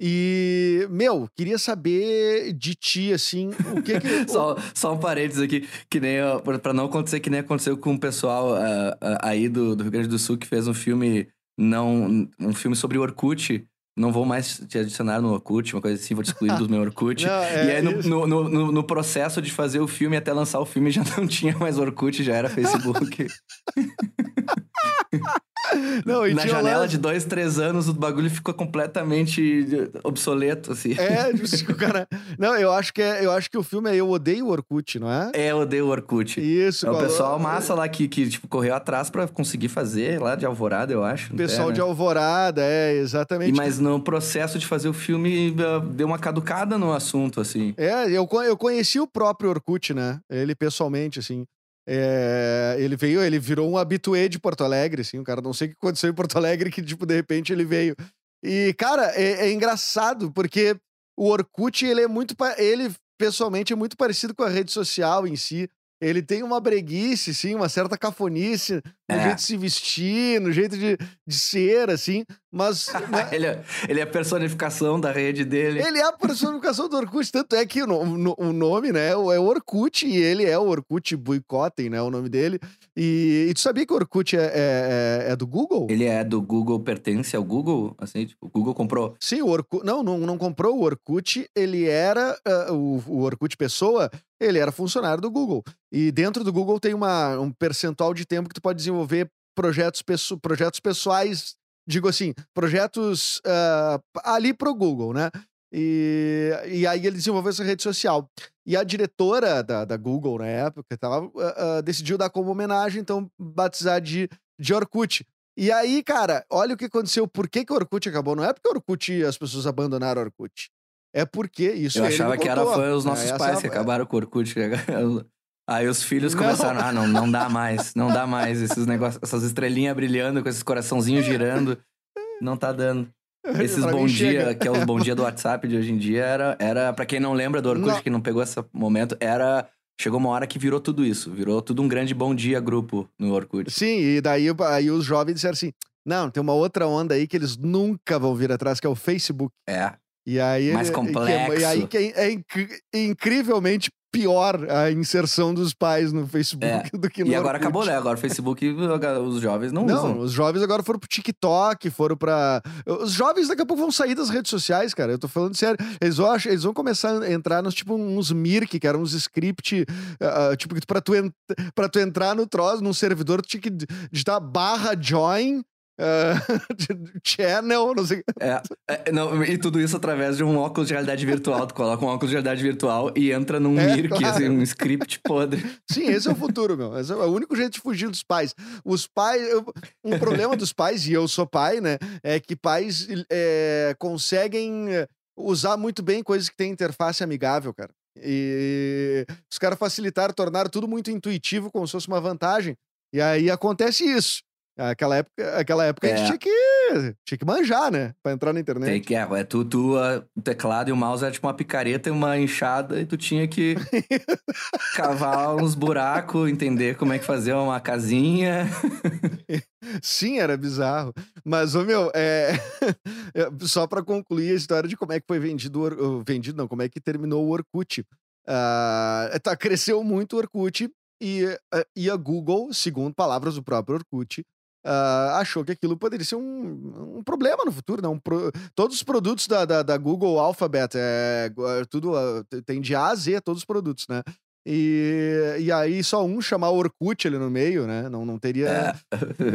E, meu, queria saber de ti, assim, o que que. Só, só um parênteses aqui, que nem pra não acontecer que nem aconteceu com o pessoal ah, ah, aí do, do Rio Grande do Sul que fez um filme não um filme sobre o Orkut. Não vou mais te adicionar no Orkut, uma coisa assim, vou te excluir do meu Orkut. Não, é e aí, no, no, no- no processo de fazer o filme, até lançar o filme, já não tinha mais Orkut, já era Facebook. Não, Na janela de dois, três anos, o bagulho ficou completamente obsoleto, assim. É, justo, cara. Não, eu acho que é, eu acho que o filme é Eu Odeio o Orkut, não é? É, eu odeio o Orkut. Isso, É o pessoal massa lá que, que tipo, correu atrás pra conseguir fazer lá de Alvorada, eu acho. Pessoal É, de né? Alvorada, é, exatamente. E, mas no processo de fazer o filme, ah, deu uma caducada no assunto, assim. É, eu, eu conheci o próprio Orkut, né? Ele pessoalmente, assim. É, ele veio, ele virou um habitué de Porto Alegre, assim. O cara não sei o que aconteceu em Porto Alegre, que, tipo, de repente ele veio. E, cara, é, é engraçado, porque o Orkut, ele é muito. Ele, pessoalmente, é muito parecido com a rede social em si. Ele tem uma breguice, sim, uma certa cafonice no É. jeito de se vestir, no jeito de, de ser, assim. Mas. né, ele, é, ele é a personificação da rede dele. Ele é a personificação do Orkut, tanto é que o, no- o nome, né, é o Orkut, e ele é o Orkut Boycottem, né, o nome dele. E, e tu sabia que o Orkut é, é, é- é do Google? Ele é do Google, pertence ao Google, assim, tipo, o Google comprou. Sim, o Orkut, não, não, não comprou o Orkut, ele era, ah, o, o Orkut pessoa, ele era funcionário do Google. E dentro do Google tem uma, um percentual de tempo que tu pode desenvolver projetos, pesso- projetos pessoais, digo assim, projetos ah, ali pro Google, né? E, e aí ele desenvolveu essa rede social. E a diretora da, da Google na época tava, ah, ah, decidiu dar como homenagem, então, batizar de, de Orkut. E aí, cara, olha o que aconteceu. Por que, que o Orkut acabou? Não é porque o Orkut as pessoas abandonaram o Orkut. É porque isso eu achava que era foi os nossos É, essa- pais que acabaram com o Orkut. Aí os filhos Não. começaram, ah, não, não dá mais, não dá mais. Esses negócios, essas estrelinhas brilhando, com esses coraçãozinhos girando, não tá dando. Esses Pra bom dia, chega. que é os bom dia do WhatsApp de hoje em dia, era, era para quem não lembra do Orkut, que não pegou esse momento, era chegou uma hora que virou tudo isso, virou tudo um grande bom dia grupo no Orkut. Sim, e daí aí os jovens disseram assim: não, tem uma outra onda aí que eles nunca vão vir atrás, que é o Facebook. É, E aí. Mais que é- complexo. e aí que é, é incri- incrivelmente pior a inserção dos pais no Facebook do que no e agora Orkut. acabou, né? Agora o Facebook, os jovens não, Não, usam. os jovens agora foram pro TikTok, foram pra. Os jovens daqui a pouco vão sair das redes sociais, cara. Eu tô falando sério. Eles vão, eles vão começar a entrar nos tipo uns Mirk, que eram uns script, ah, tipo, pra tu, pra tu entrar no troço, num servidor, tu tinha que digitar barra join. ah, channel, não sei. É, é, não, e tudo isso através de um óculos de realidade virtual. Tu coloca um óculos de realidade virtual e entra num É, Mirk, claro. assim, um script podre. Sim, esse é o futuro, meu. Esse é o único jeito de fugir dos pais. Os pais. eu- um problema dos pais, e eu sou pai, né? É que pais é, conseguem usar muito bem coisas que têm interface amigável, cara. E os caras facilitaram, tornaram tudo muito intuitivo, como se fosse uma vantagem. E aí acontece isso. Aquela época, aquela época a gente É. tinha que, tinha que manjar, né? Pra entrar na internet. Tem que, é, é, tu, tu, ah, o teclado e o mouse era tipo uma picareta e uma enxada, e tu tinha que cavar uns buracos, entender como é que fazer uma casinha. Sim, era bizarro. Mas, ô meu, é... é, só pra concluir a história de como é que foi vendido, vendido não, como é que terminou o Orkut. Ah, tá, cresceu muito o Orkut E, eh, e a Google, segundo palavras do próprio Orkut, ah, achou que aquilo poderia ser um, um problema no futuro, né? Um pro- todos os produtos da, da, da Google Alphabet, é, é tudo ah, tem de A a Z todos os produtos, né? E, e aí só um chamar Orkut ali no meio, né? Não, não teria É.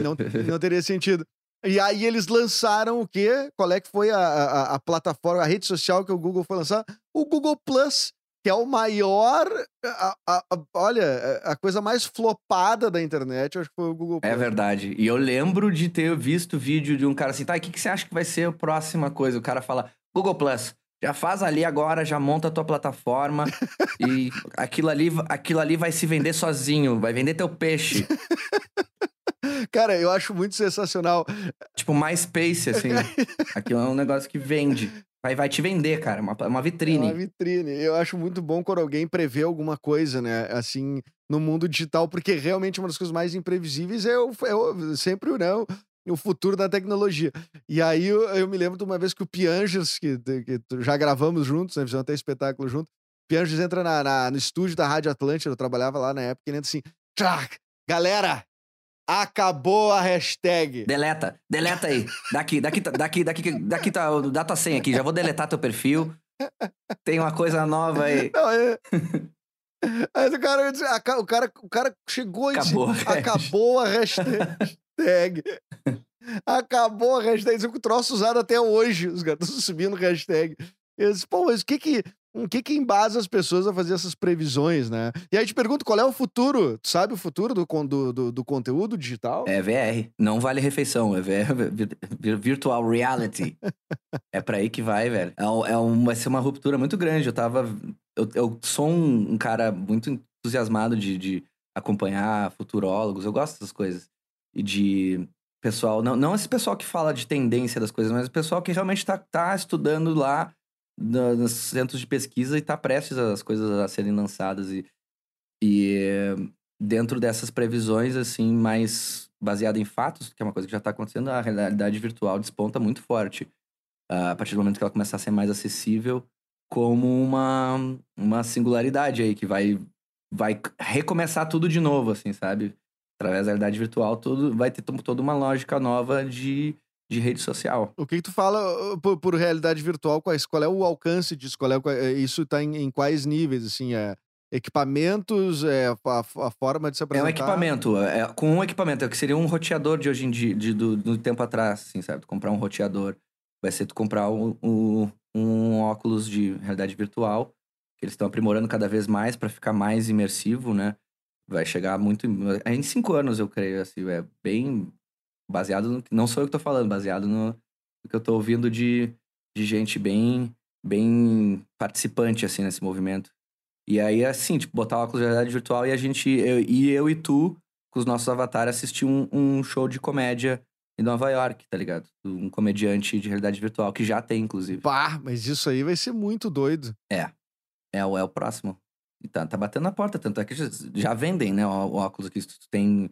não, não teria sentido. E aí eles lançaram o quê? Qual é que foi a, a, a plataforma, a rede social que o Google foi lançar? O Google Plus, que é o maior. a- a- a- olha, a coisa mais flopada da internet, eu acho que foi o Google. É verdade. E eu lembro de ter visto vídeo de um cara assim, tá, o que, que você acha que vai ser a próxima coisa? O cara fala, Google Plus, já faz ali agora, já monta a tua plataforma e aquilo ali, aquilo ali vai se vender sozinho, vai vender teu peixe. Cara, eu acho muito sensacional. tipo, MySpace, assim. Aquilo é um negócio que vende. Vai, vai te vender, cara, uma, uma É vitrine. uma vitrine. Eu acho muito bom quando alguém prevê alguma coisa, né? Assim, no mundo digital, porque realmente uma das coisas mais imprevisíveis é, o, é o- sempre né, o, o futuro da tecnologia. E aí eu, eu me lembro de uma vez que o Pianges, que, que já gravamos juntos, né? Fizemos até espetáculo junto. O Pianges entra na, na- no estúdio da Rádio Atlântida, eu trabalhava lá na época, e ele entra assim: "Tchac! galera, acabou a hashtag. Deleta, deleta aí. Daqui, daqui, daqui, daqui, daqui tá, dá tua senha aqui. Já vou deletar teu perfil. Tem uma coisa nova aí. Não, é... Aí o cara, o cara, o cara chegou e disse, Acabou. a hashtag. acabou a hashtag. acabou a hashtag. Isso é troço usado até hoje. Os caras estão subindo hashtag. Eu disse, pô, mas o que que, o que que embasa as pessoas a fazer essas previsões, né? E aí te pergunto, qual é o futuro? Tu sabe o futuro do, do, do, do conteúdo digital? É VR. Não vale refeição. É VR, vir- vir- virtual reality. é pra aí que vai, velho. É, é um, vai ser uma ruptura muito grande. Eu tava. Eu, eu sou um, um cara muito entusiasmado de, de acompanhar futurólogos. Eu gosto dessas coisas. E de pessoal. Não, não esse pessoal que fala de tendência das coisas, mas o pessoal que realmente tá, tá estudando lá nos centros de pesquisa e tá prestes as coisas a serem lançadas. E, e eh, dentro dessas previsões, assim, mais baseada em fatos, que é uma coisa que já está acontecendo, a realidade virtual desponta muito forte. Ah, a partir do momento que ela começar a ser mais acessível, como uma, uma singularidade aí, que vai, vai recomeçar tudo de novo, assim, sabe? Através da realidade virtual, tudo vai ter to- toda uma lógica nova de, de rede social. O que, que tu fala por, por realidade virtual? Quais, qual é o alcance disso? Qual é, é, isso tá em, em quais níveis? Assim, é equipamentos, é a, a forma de se É apresentar? um equipamento, é, com um equipamento, é o que seria um roteador de hoje em dia, de, do, do tempo atrás, assim, sabe? Tu comprar um roteador, vai ser tu comprar um, um, um óculos de realidade virtual, que eles estão aprimorando cada vez mais para ficar mais imersivo, né? Vai chegar muito. em- é em cinco anos, eu creio, assim, é bem baseado no. Não sou eu que tô falando, baseado no, no que eu tô ouvindo de, de gente bem, bem participante, assim, nesse movimento. E aí, assim, tipo, botar o óculos de realidade virtual e a gente, eu, e eu e tu, com os nossos avatares, assistir um, um show de comédia em Nova York, tá ligado? Um comediante de realidade virtual, que já tem, inclusive. Pá, mas isso aí vai ser muito doido. É, o- é o próximo. E tá, tá batendo na porta, tanto é que já, já vendem, né, o, o óculos aqui. Se tu tem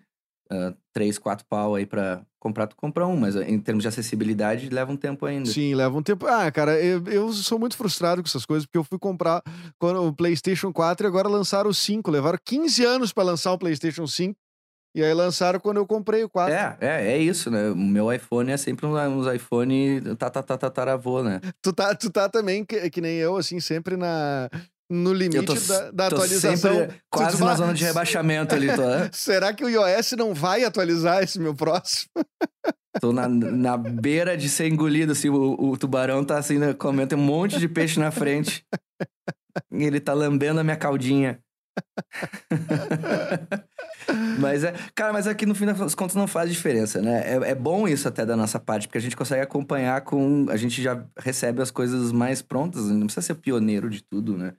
ah, três, quatro pau aí pra comprar, tu compra um, mas em termos de acessibilidade, leva um tempo ainda. Sim, leva um tempo. Ah, cara, eu, eu sou muito frustrado com essas coisas, porque eu fui comprar quando, o PlayStation 4 e agora lançaram o 5. Levaram 15 anos pra lançar o PlayStation 5. E aí lançaram quando eu comprei o 4. É, é, é isso, né? O meu iPhone é sempre um- uns iPhone tatataravô, né? Tu, tá, tu tá também, que, que nem eu, assim, sempre na, no limite tô da, da atualização. quase diz, na "Ah, zona de rebaixamento ali, tô, né? Será que o iOS não vai atualizar esse meu próximo? tô na, na beira de ser engolido, assim, o, o tubarão tá assim, né, comendo, um monte de peixe na frente. E ele tá lambendo a minha caldinha. mas é, cara, mas aqui no fim das contas não faz diferença, né? É, é bom isso até da nossa parte, porque a gente consegue acompanhar com. A gente já recebe as coisas mais prontas, não precisa ser pioneiro de tudo, né?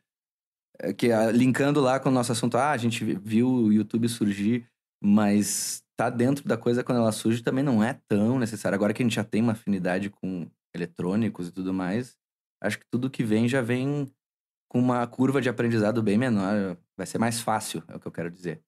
É que ah, linkando lá com o nosso assunto, ah, a gente viu o YouTube surgir, mas tá dentro da coisa quando ela surge também não é tão necessário. Agora que a gente já tem uma afinidade com eletrônicos e tudo mais, acho que tudo que vem já vem com uma curva de aprendizado bem menor. Vai ser mais fácil, é o que eu quero dizer.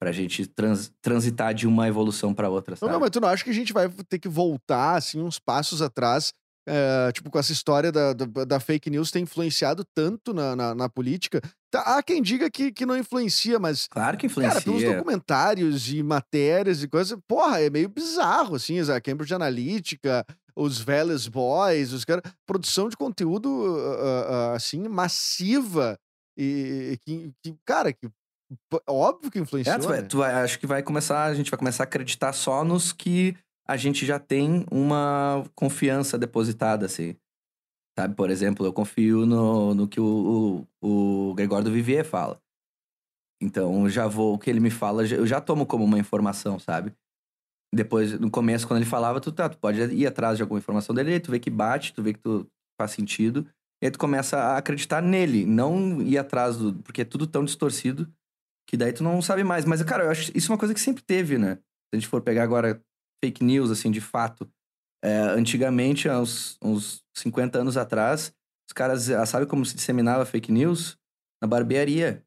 Pra gente trans- transitar de uma evolução pra outra, Não, sabe? não, mas tu não acha que a gente vai ter que voltar, assim, uns passos atrás é, tipo, com essa história da, da, da fake news ter influenciado tanto na, na, na política. Tá, há quem diga que, que não influencia, mas Claro que Cara, pelos influencia. documentários e matérias e coisas, porra, é meio bizarro, assim, a Cambridge Analytica, os Veles Boys, os caras, produção de conteúdo, ah, ah, assim, massiva e que, que, cara, que óbvio que influenciou, É, tu vai, né? tu vai- acho que vai começar, a gente vai começar a acreditar só nos que a gente já tem uma confiança depositada, assim. Sabe, por exemplo, eu confio no, no que o, o, o Gregório do Vivier fala. Então, já vou, o que ele me fala, eu já tomo como uma informação, sabe? Depois, no começo, quando ele falava, tu, tá, tu pode ir atrás de alguma informação dele, tu vê que bate, tu vê que tu faz sentido, e aí tu começa a acreditar nele, não ir atrás do. Porque é tudo tão distorcido que daí tu não sabe mais. Mas, cara, eu acho isso uma coisa que sempre teve, né? Se a gente for pegar agora fake news, assim, de fato. É, antigamente, há uns, uns 50 anos atrás, os caras, ah, sabe como se disseminava fake news? Na barbearia.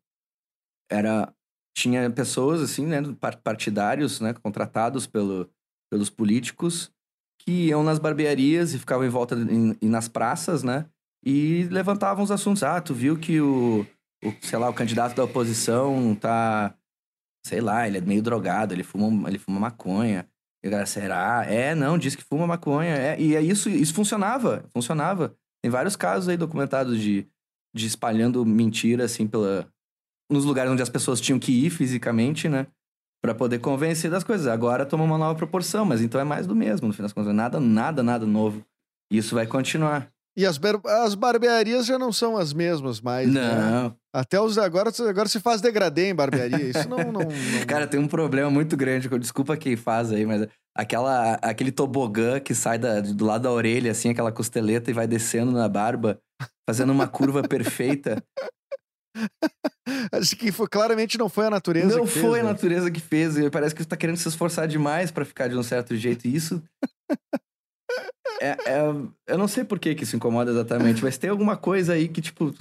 Era. Tinha pessoas, assim, né, par- partidários, né, contratados pelo, pelos políticos, que iam nas barbearias e ficavam em volta em- e nas praças, né? E levantavam os assuntos. Ah, tu viu que o, o, sei lá, o candidato da oposição tá, sei lá, ele é meio drogado, ele fuma, ele fuma maconha. E galera, será? É, não, diz que fuma maconha. É, e é isso, isso funcionava, funcionava. Tem vários casos aí documentados de, de espalhando mentira, assim, pela, nos lugares onde as pessoas tinham que ir fisicamente, né? Pra poder convencer das coisas. Agora toma uma nova proporção, mas então é mais do mesmo, no fim das contas. Nada, nada, nada novo. Isso vai continuar. E as, bar- as barbearias já não são as mesmas mais, né? Não. Até os agora, agora se faz degradê em barbearia, isso não... não, não- Cara, tem um problema muito grande. Desculpa quem faz aí, mas aquela, aquele tobogã que sai da- do lado da orelha, assim, aquela costeleta e vai descendo na barba, fazendo uma curva perfeita. Acho que foi, claramente não foi a natureza Não que fez, foi a né? natureza que fez. e Parece que tu tá querendo se esforçar demais pra ficar de um certo jeito. E isso. É, é- eu não sei por que, que isso incomoda exatamente, mas tem alguma coisa aí que, tipo,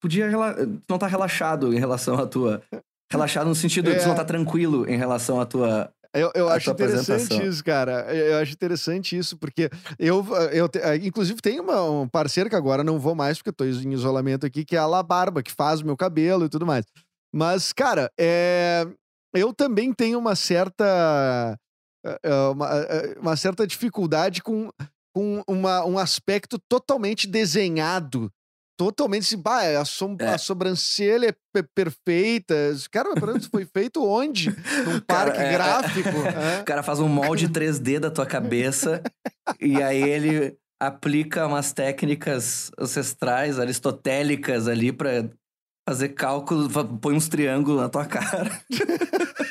podia. rela- não tá relaxado em relação à tua. Relaxado no sentido de É. não tá tranquilo em relação à tua. Eu, eu acho interessante isso, cara. Eu acho interessante isso, porque eu, eu eh, inclusive, tem uma, um parceiro que agora não vou mais, porque eu tô em isolamento aqui, que é a La Barba, que faz o meu cabelo e tudo mais. Mas, cara, é, eu também tenho uma certa. Eh, eh, Uma, eh, uma certa dificuldade com, com uma, um aspecto totalmente desenhado. Totalmente assim, bah, a, som- É. a sobrancelha é pe- perfeita. Cara, isso foi feito onde? Num Cara, parque é- gráfico? hã? O cara faz um molde 3D da tua cabeça e aí ele aplica umas técnicas ancestrais, aristotélicas ali pra fazer cálculo, fa- põe uns triângulos na tua cara.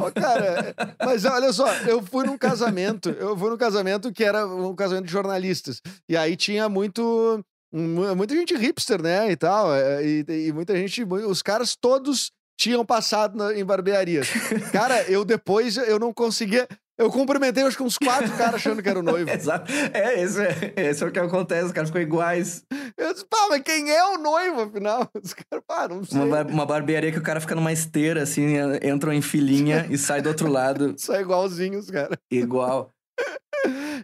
Ó, cara, mas olha só, eu fui num casamento, eu fui num casamento que era um casamento de jornalistas. E aí tinha muito. mu- Muita gente hipster, né? E tal. é, E, e muita gente. Os caras todos tinham passado na- em barbearias. Cara, eu depois eu não conseguia. Eu cumprimentei acho que uns quatro caras achando que era o noivo. Exato. É, esse é, esse é o que acontece, os caras ficam iguais. Eu disse, pá, mas quem é o noivo, afinal? Os caras, pá, não sei. Uma, bar- uma barbearia que o cara fica numa esteira, assim, entram em filinha e sai do outro lado, São igualzinhos, cara. igual.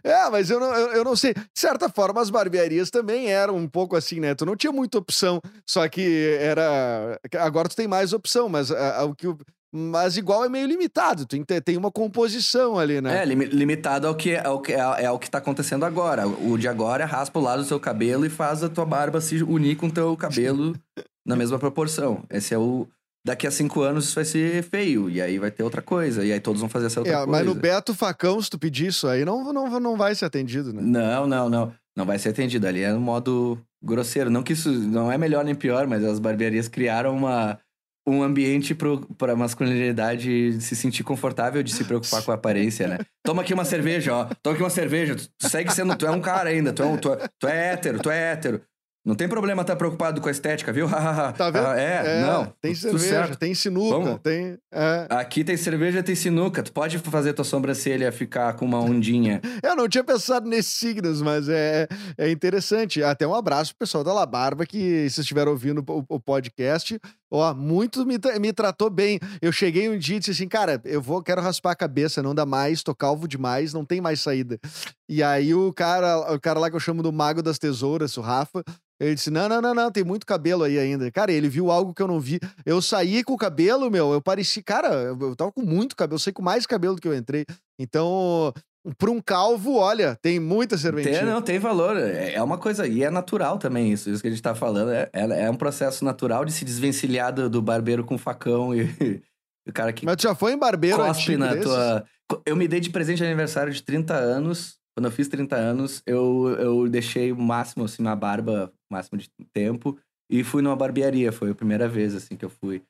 É, mas eu não, eu, eu não sei. De certa forma, as barbearias também eram um pouco assim, né? Tu não tinha muita opção, só que era. Agora tu tem mais opção, mas ah, ah, o que. o- Mas igual é meio limitado, tu tem, tem uma composição ali, né? É, limi- limitado ao que, ao que, é, é o que tá acontecendo agora. O de agora é raspa o lado do seu cabelo e faz a tua barba se unir com o teu cabelo na mesma proporção. Esse é o. Daqui a cinco anos isso vai ser feio. E aí vai ter outra coisa. E aí todos vão fazer essa outra É, coisa. mas no Beto Facão, se tu pedir isso aí, não, não, não vai ser atendido, né? Não, não, não. Não vai ser atendido. Ali é no modo grosseiro. Não que isso não é melhor nem pior, mas as barbearias criaram uma, um ambiente para a masculinidade se sentir confortável de se preocupar com a aparência, né? Toma aqui uma cerveja, ó. Toma aqui uma cerveja. Tu, segue sendo. Tu é um cara ainda. Tu é, um, tu, é, tu é hétero, tu é hétero. Não tem problema estar preocupado com a estética, viu? Tá vendo? Ah, é, não. Tem cerveja, tem sinuca, Vamos. tem. é. Aqui tem cerveja, tem sinuca. Tu pode fazer tua sobrancelha ficar com uma ondinha. Eu não tinha pensado nesses signos, mas é, é interessante. Até um abraço pro pessoal da La Barba, que se estiver ouvindo o, o podcast, Ó, muito me, tra- me tratou bem. Eu cheguei um dia e disse assim, cara, eu vou, quero raspar a cabeça, não dá mais, tô calvo demais, não tem mais saída. E aí o cara, o cara lá que eu chamo do mago das tesouras, o Rafa, ele disse: Não, não, não, não, tem muito cabelo aí ainda. Cara, ele viu algo que eu não vi. Eu saí com o cabelo, meu, eu pareci, cara, eu, tava com muito cabelo, eu saí com mais cabelo do que eu entrei. Então, pra um calvo, olha, tem muita serventia. Tem, não, tem valor. É é uma coisa. E é natural também isso. Isso que a gente tá falando. É, é, é um processo natural de se desvencilhar do, do barbeiro com facão e, o cara que Mas tu já foi em barbeiro cospe na desses? tua. Eu me dei de presente de aniversário de 30 anos. Quando eu fiz 30 anos, eu, eu deixei o máximo, assim, uma barba, o máximo de tempo. E fui numa barbearia. Foi a primeira vez, assim, que eu fui.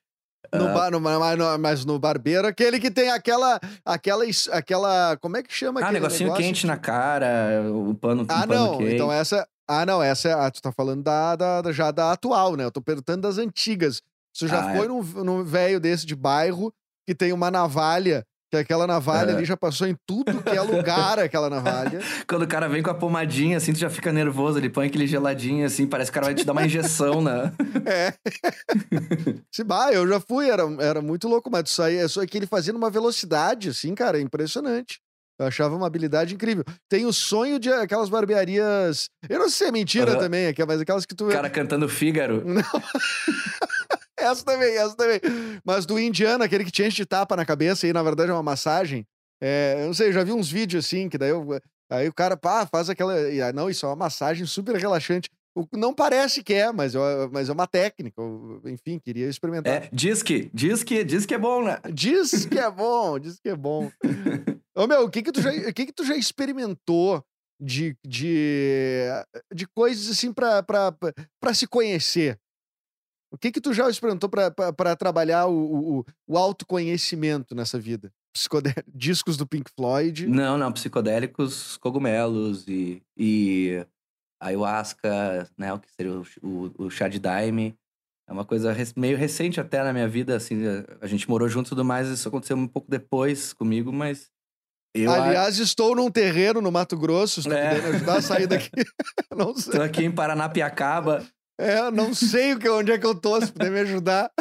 No Ah. bar, no, mas, no, mas no barbeiro, aquele que tem aquela, aquela, aquela, como é que chama Ah, aquele negocinho negócio quente na cara, o pano, Ah, um pano não, quente. então essa, ah, não, essa é, ah, tu tá falando da, da, já da atual, né? Eu tô perguntando das antigas. Tu já Ah, foi num, num velho desse de bairro que tem uma navalha, que aquela navalha É. ali já passou em tudo que é lugar, aquela navalha. Quando o cara vem com a pomadinha, assim, tu já fica nervoso. Ele põe aquele geladinho, assim, parece que o cara vai te dar uma injeção, né? É. Se bah, eu já fui, era, era muito louco, mas tu saía, só que ele fazia numa velocidade, assim, cara, é impressionante. Eu achava uma habilidade incrível. Tem o sonho de aquelas barbearias. Eu não sei se é mentira Aham. também, aqui, mas aquelas que tu. O cara cantando Fígaro. Essa também, essa também. Mas do indiano, aquele que te enche de tapa na cabeça e na verdade é uma massagem. É, eu não sei, eu já vi uns vídeos assim, que daí eu, aí o cara, pá, faz aquela. ah, não, isso é uma massagem super relaxante. O- Não parece que é, mas, eu- mas é uma técnica. eu- enfim, queria experimentar. É, diz que, diz que, diz que é bom, né? Diz que é bom, diz que é bom. Ô, meu, o que que tu já, o que que tu já experimentou de, de, de coisas assim pra se conhecer? O que que tu já experimentou pra trabalhar o, o, o autoconhecimento nessa vida? Psicodé- Discos do Pink Floyd. Não, não, psicodélicos, cogumelos e, e ayahuasca, né? O que seria o, o, o chá de daime. É uma coisa meio recente até na minha vida, assim. A, a gente morou junto e tudo mais, isso aconteceu um pouco depois comigo, mas. Eu a- Aliás, estou num terreno no Mato Grosso, tu É. ajudar a sair daqui. não sei. tô aqui em Paranapiacaba. É, não sei o que, onde é que eu tô, se puder me ajudar.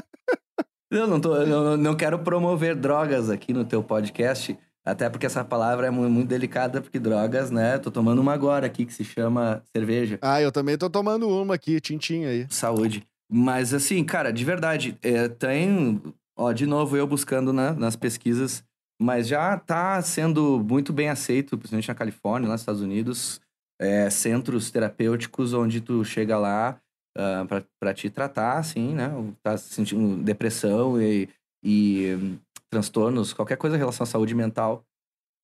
Eu não, tô, eu não, quero promover drogas aqui no teu podcast, até porque essa palavra é mu- muito delicada, porque drogas, né? Tô tomando uma agora aqui que se chama cerveja. Ah, eu também tô tomando uma aqui, tintim aí. Saúde. Mas assim, cara, de verdade, é, tem. Ó, de novo, eu buscando né, nas pesquisas, mas já tá sendo muito bem aceito, principalmente na Califórnia, lá nos Estados Unidos, é, centros terapêuticos onde tu chega lá pra para te tratar, assim, né? Tá sentindo depressão e, e hum, transtornos, qualquer coisa em relação à saúde mental,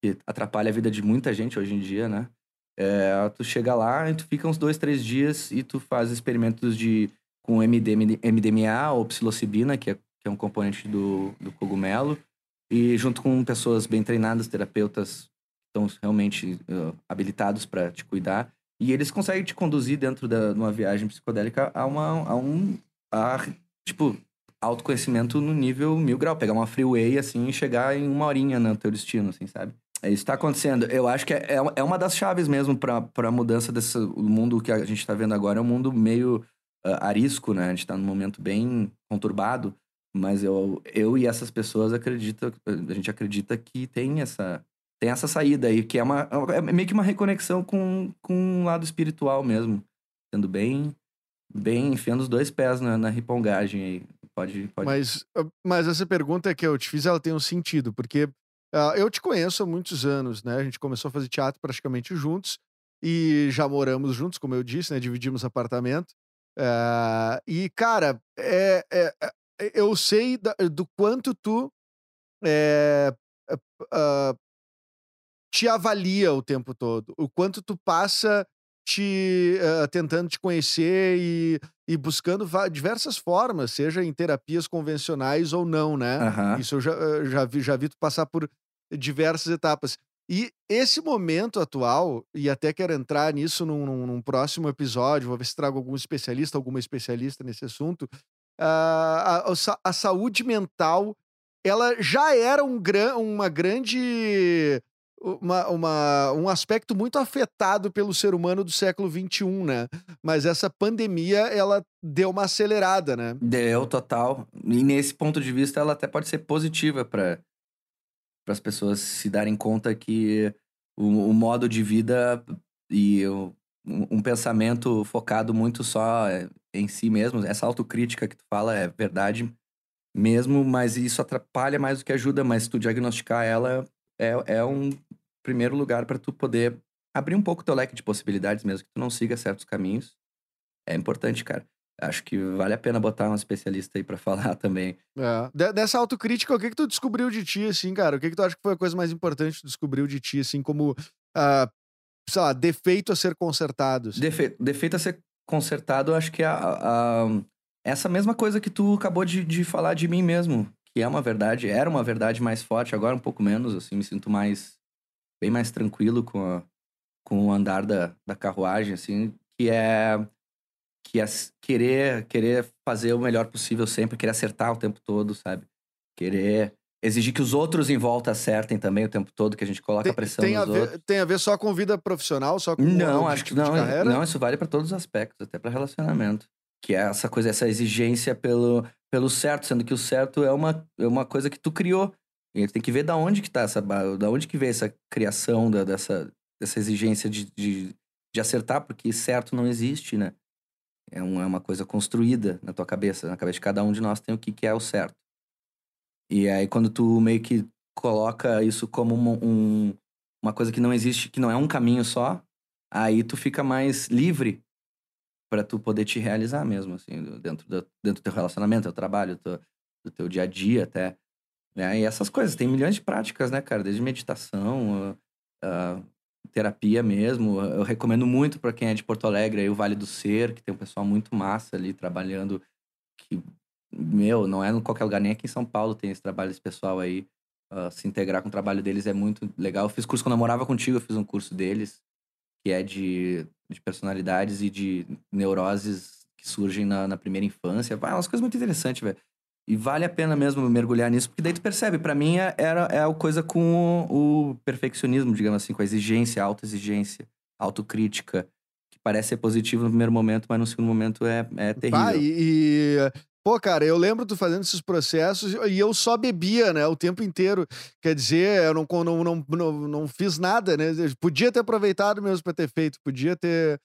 que atrapalha a vida de muita gente hoje em dia, né? É, tu chega lá e tu fica uns dois, três dias e tu faz experimentos de com MD, MDMA ou psilocibina, que é, que é um componente do, do cogumelo, e junto com pessoas bem treinadas, terapeutas estão realmente uh, habilitados para te cuidar, e eles conseguem te conduzir dentro de uma viagem psicodélica a, uma, a um, a, tipo, autoconhecimento no nível mil grau, pegar uma freeway assim e chegar em uma horinha no teu destino, assim, sabe? É isso que tá acontecendo. Eu acho que é, é- é uma das chaves mesmo para a mudança desse mundo que a gente tá vendo agora. É um mundo meio ah, arisco, né? A gente tá num momento bem conturbado. Mas eu, eu e essas pessoas acredita, a gente acredita que tem essa, tem essa saída aí, que é, uma, é meio que uma reconexão com, com o lado espiritual mesmo. Sendo bem, bem enfiando os dois pés na, na ripongagem aí. Pode, pode. Mas, ah, mas essa pergunta que eu te fiz, ela tem um sentido, porque ah, eu te conheço há muitos anos, né? A gente começou a fazer teatro praticamente juntos e já moramos juntos, como eu disse, né? Dividimos apartamento. Ah, e, cara, é, é- é- eu sei da- do quanto tu é, ah, te avalia o tempo todo, o quanto tu passa te ah, tentando te conhecer e, e buscando diversas formas, seja em terapias convencionais ou não, né? Aham. Isso eu já, eh, já, vi, já vi tu passar por diversas etapas. E esse momento atual, e até quero entrar nisso num, num- num próximo episódio, vou ver se trago algum especialista, alguma especialista nesse assunto. ah, a, a sa- a saúde mental, ela já era um uma grande. Uma, uma, um aspecto muito afetado pelo ser humano do século XXI, né? Mas essa pandemia, ela deu uma acelerada, né? Deu, total. E nesse ponto de vista, ela até pode ser positiva para as pessoas se darem conta que o, o modo de vida e o, um, pensamento focado muito só em si mesmo, essa autocrítica que tu fala é verdade mesmo, mas isso atrapalha mais do que ajuda, mas tu diagnosticar ela é, é um primeiro lugar para tu poder abrir um pouco teu leque de possibilidades, mesmo que tu não siga certos caminhos. É importante, cara. Acho que vale a pena botar um especialista aí para falar também. É. Dessa autocrítica, o que que tu descobriu de ti, assim, cara? O que que tu acha que foi a coisa mais importante que tu descobriu de ti, assim, como, uh, sei lá, defeito a ser consertado? Assim? Defeito, defeito a ser consertado, acho que é a, a, essa mesma coisa que tu acabou de, de falar de mim mesmo, que é uma verdade, era uma verdade mais forte, agora um pouco menos, assim, me sinto mais bem mais tranquilo com, a, com o andar da, da carruagem, assim, que é que é querer querer fazer o melhor possível sempre, querer acertar o tempo todo, sabe? Querer exigir que os outros em volta acertem também o tempo todo, que a gente coloca tem, pressão tem nos a ver, outros. Tem a ver só com vida profissional, só com Não, acho que não, não, isso vale para todos os aspectos, até para relacionamento, que é essa coisa, essa exigência pelo pelo certo, sendo que o certo é uma é uma coisa que tu criou. E tem que ver da onde que tá essa, da onde que veio essa criação da, dessa, dessa exigência de, de, de, acertar, porque certo não existe, né? É uma, é uma coisa construída na tua cabeça, na cabeça de cada um de nós tem o que, que é o certo. E aí quando tu meio que coloca isso como uma, um, uma coisa que não existe, que não é um caminho só, aí tu fica mais livre para tu poder te realizar mesmo, assim, dentro do, dentro do teu relacionamento, teu trabalho, do, do teu dia a dia até. Né? E essas coisas, tem milhões de práticas, né, cara? Desde meditação, uh, uh, terapia mesmo. Eu recomendo muito para quem é de Porto Alegre, aí o Vale do Ser, que tem um pessoal muito massa ali trabalhando, que, meu, não é em qualquer lugar, nem aqui em São Paulo tem esse trabalho desse pessoal aí. Uh, se integrar com o trabalho deles é muito legal. Eu fiz curso quando eu morava contigo, eu fiz um curso deles, que é de, de personalidades e de neuroses que surgem na, na primeira infância. Vai, umas coisas muito interessantes, velho. E vale a pena mesmo mergulhar nisso, porque daí tu percebe, para mim é, era, é a coisa com o, o, perfeccionismo, digamos assim, com a exigência, a autoexigência, autocrítica, parece ser positivo no primeiro momento, mas no segundo momento é, é terrível. Ah, e, e, Pô, cara, eu lembro tu fazendo esses processos e eu só bebia, né, o tempo inteiro. Quer dizer, eu não, não, não, não, não fiz nada, né? Podia ter aproveitado mesmo para ter feito, podia ter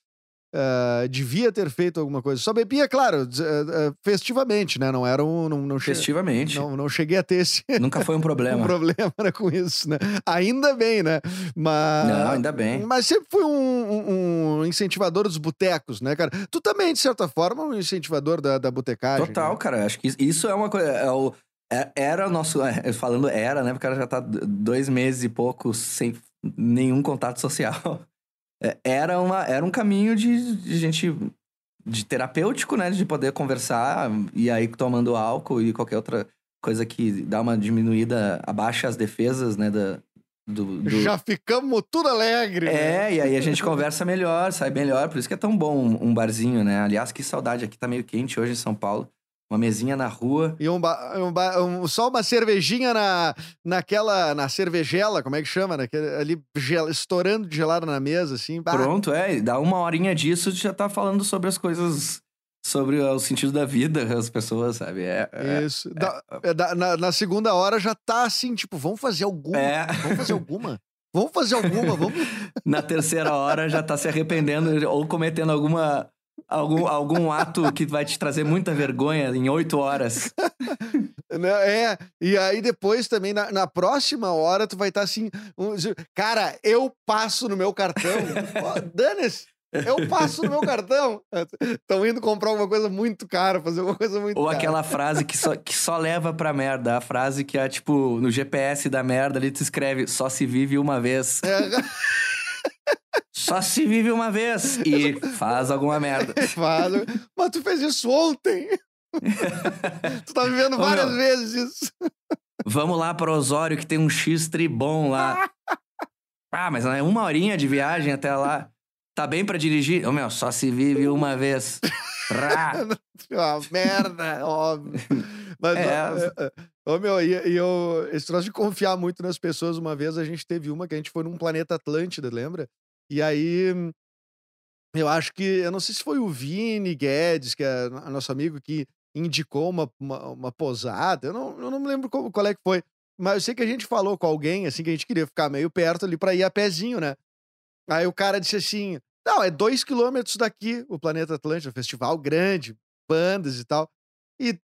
Uh, devia ter feito alguma coisa. Só bebia, claro, uh, uh, festivamente, né? Não era um. Não, não festivamente. Não, não cheguei a ter esse. Nunca foi um problema. um problema né, com isso, né? Ainda bem, né? Mas. Não, ainda bem. Mas sempre fui um, um, incentivador dos botecos, né, cara? Tu também, de certa forma, um incentivador da, da botecagem. Total, né? cara. Acho que isso é uma coisa. É o, é, era o nosso. É, falando era, né? Porque o cara já tá dois meses e pouco sem nenhum contato social. É, era, uma, era um caminho de, de gente de terapêutico, né? De poder conversar e aí tomando álcool e qualquer outra coisa que dá uma diminuída, abaixa as defesas, né? Da, do, do... Já ficamos tudo alegre. É, né? e aí a gente conversa melhor, sai melhor. Por isso que é tão bom um, um barzinho, né? Aliás, que saudade. Aqui tá meio quente hoje em São Paulo uma mesinha na rua. E um, ba um, ba um só uma cervejinha na, naquela, na cervejela, como é que chama? Naquele, ali gel, estourando de gelado na mesa, assim. Bah. Pronto, é. Dá uma horinha disso, já tá falando sobre as coisas sobre o sentido da vida, as pessoas, sabe? É, é Isso. É, da, é, da, na, na, segunda hora já tá assim, tipo, vamos fazer alguma. É. Vamos fazer alguma. Vamos fazer alguma, vamos. na terceira hora já tá se arrependendo ou cometendo alguma algum, algum ato que vai te trazer muita vergonha em oito horas. É, e aí depois também, na, na próxima hora, tu vai estar tá assim, um, cara, eu passo no meu cartão. Dane-se! Eu passo no meu cartão. Estão indo comprar alguma coisa muito cara, fazer uma coisa muito Ou cara. aquela frase que só, que só leva pra merda. A frase que é tipo, no GPS da merda, ali tu escreve, só se vive uma vez. É. Só se vive uma vez e faz alguma merda. faz. Mas tu fez isso ontem. tu tá vivendo várias Ô, vezes isso. Vamos lá para Osório que tem um X-Tri bom lá. ah, mas é uma horinha de viagem até lá. Tá bem para dirigir? Ô, meu, só se vive uma vez. uma merda, óbvio. Mas, é. Ô, meu, e, e eu, esse troço de confiar muito nas pessoas, uma vez a gente teve uma que a gente foi num planeta Atlântida, lembra? E aí, eu acho que, eu não sei se foi o Vini Guedes, que é no- nosso amigo, que indicou uma, uma, uma posada, eu não, eu não me lembro qual, qual é que foi, mas eu sei que a gente falou com alguém, assim, que a gente queria ficar meio perto ali pra ir a pezinho, né? Aí o cara disse assim, não, é dois quilômetros daqui, o Planeta Atlântida, um festival grande, bandas e tal. E,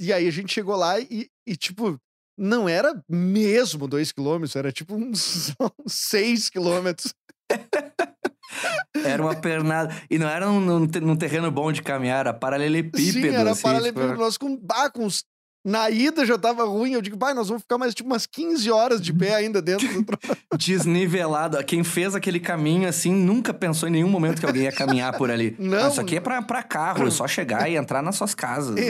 e aí a gente chegou lá e, e, tipo, não era mesmo dois quilômetros, era tipo uns, uns seis quilômetros. Era uma pernada. E não era num, num te- num terreno bom de caminhar, era paralelepípedo. Sim, era assim, paralelepípedo. tipo, Nós com, bah, com uns- Na ida já tava ruim. Eu digo, pai, nós vamos ficar mais tipo umas 15 horas de pé ainda dentro do desnivelado. Quem fez aquele caminho assim nunca pensou em nenhum momento que alguém ia caminhar por ali. Não. Ah, Isso aqui é pra, pra carro, é só chegar e entrar nas suas casas. né?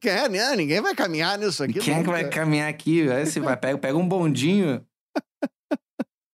Quer, né? Ninguém vai caminhar nisso aqui. Quem é que nunca. vai caminhar aqui? Aí você vai, pega, pega um bondinho.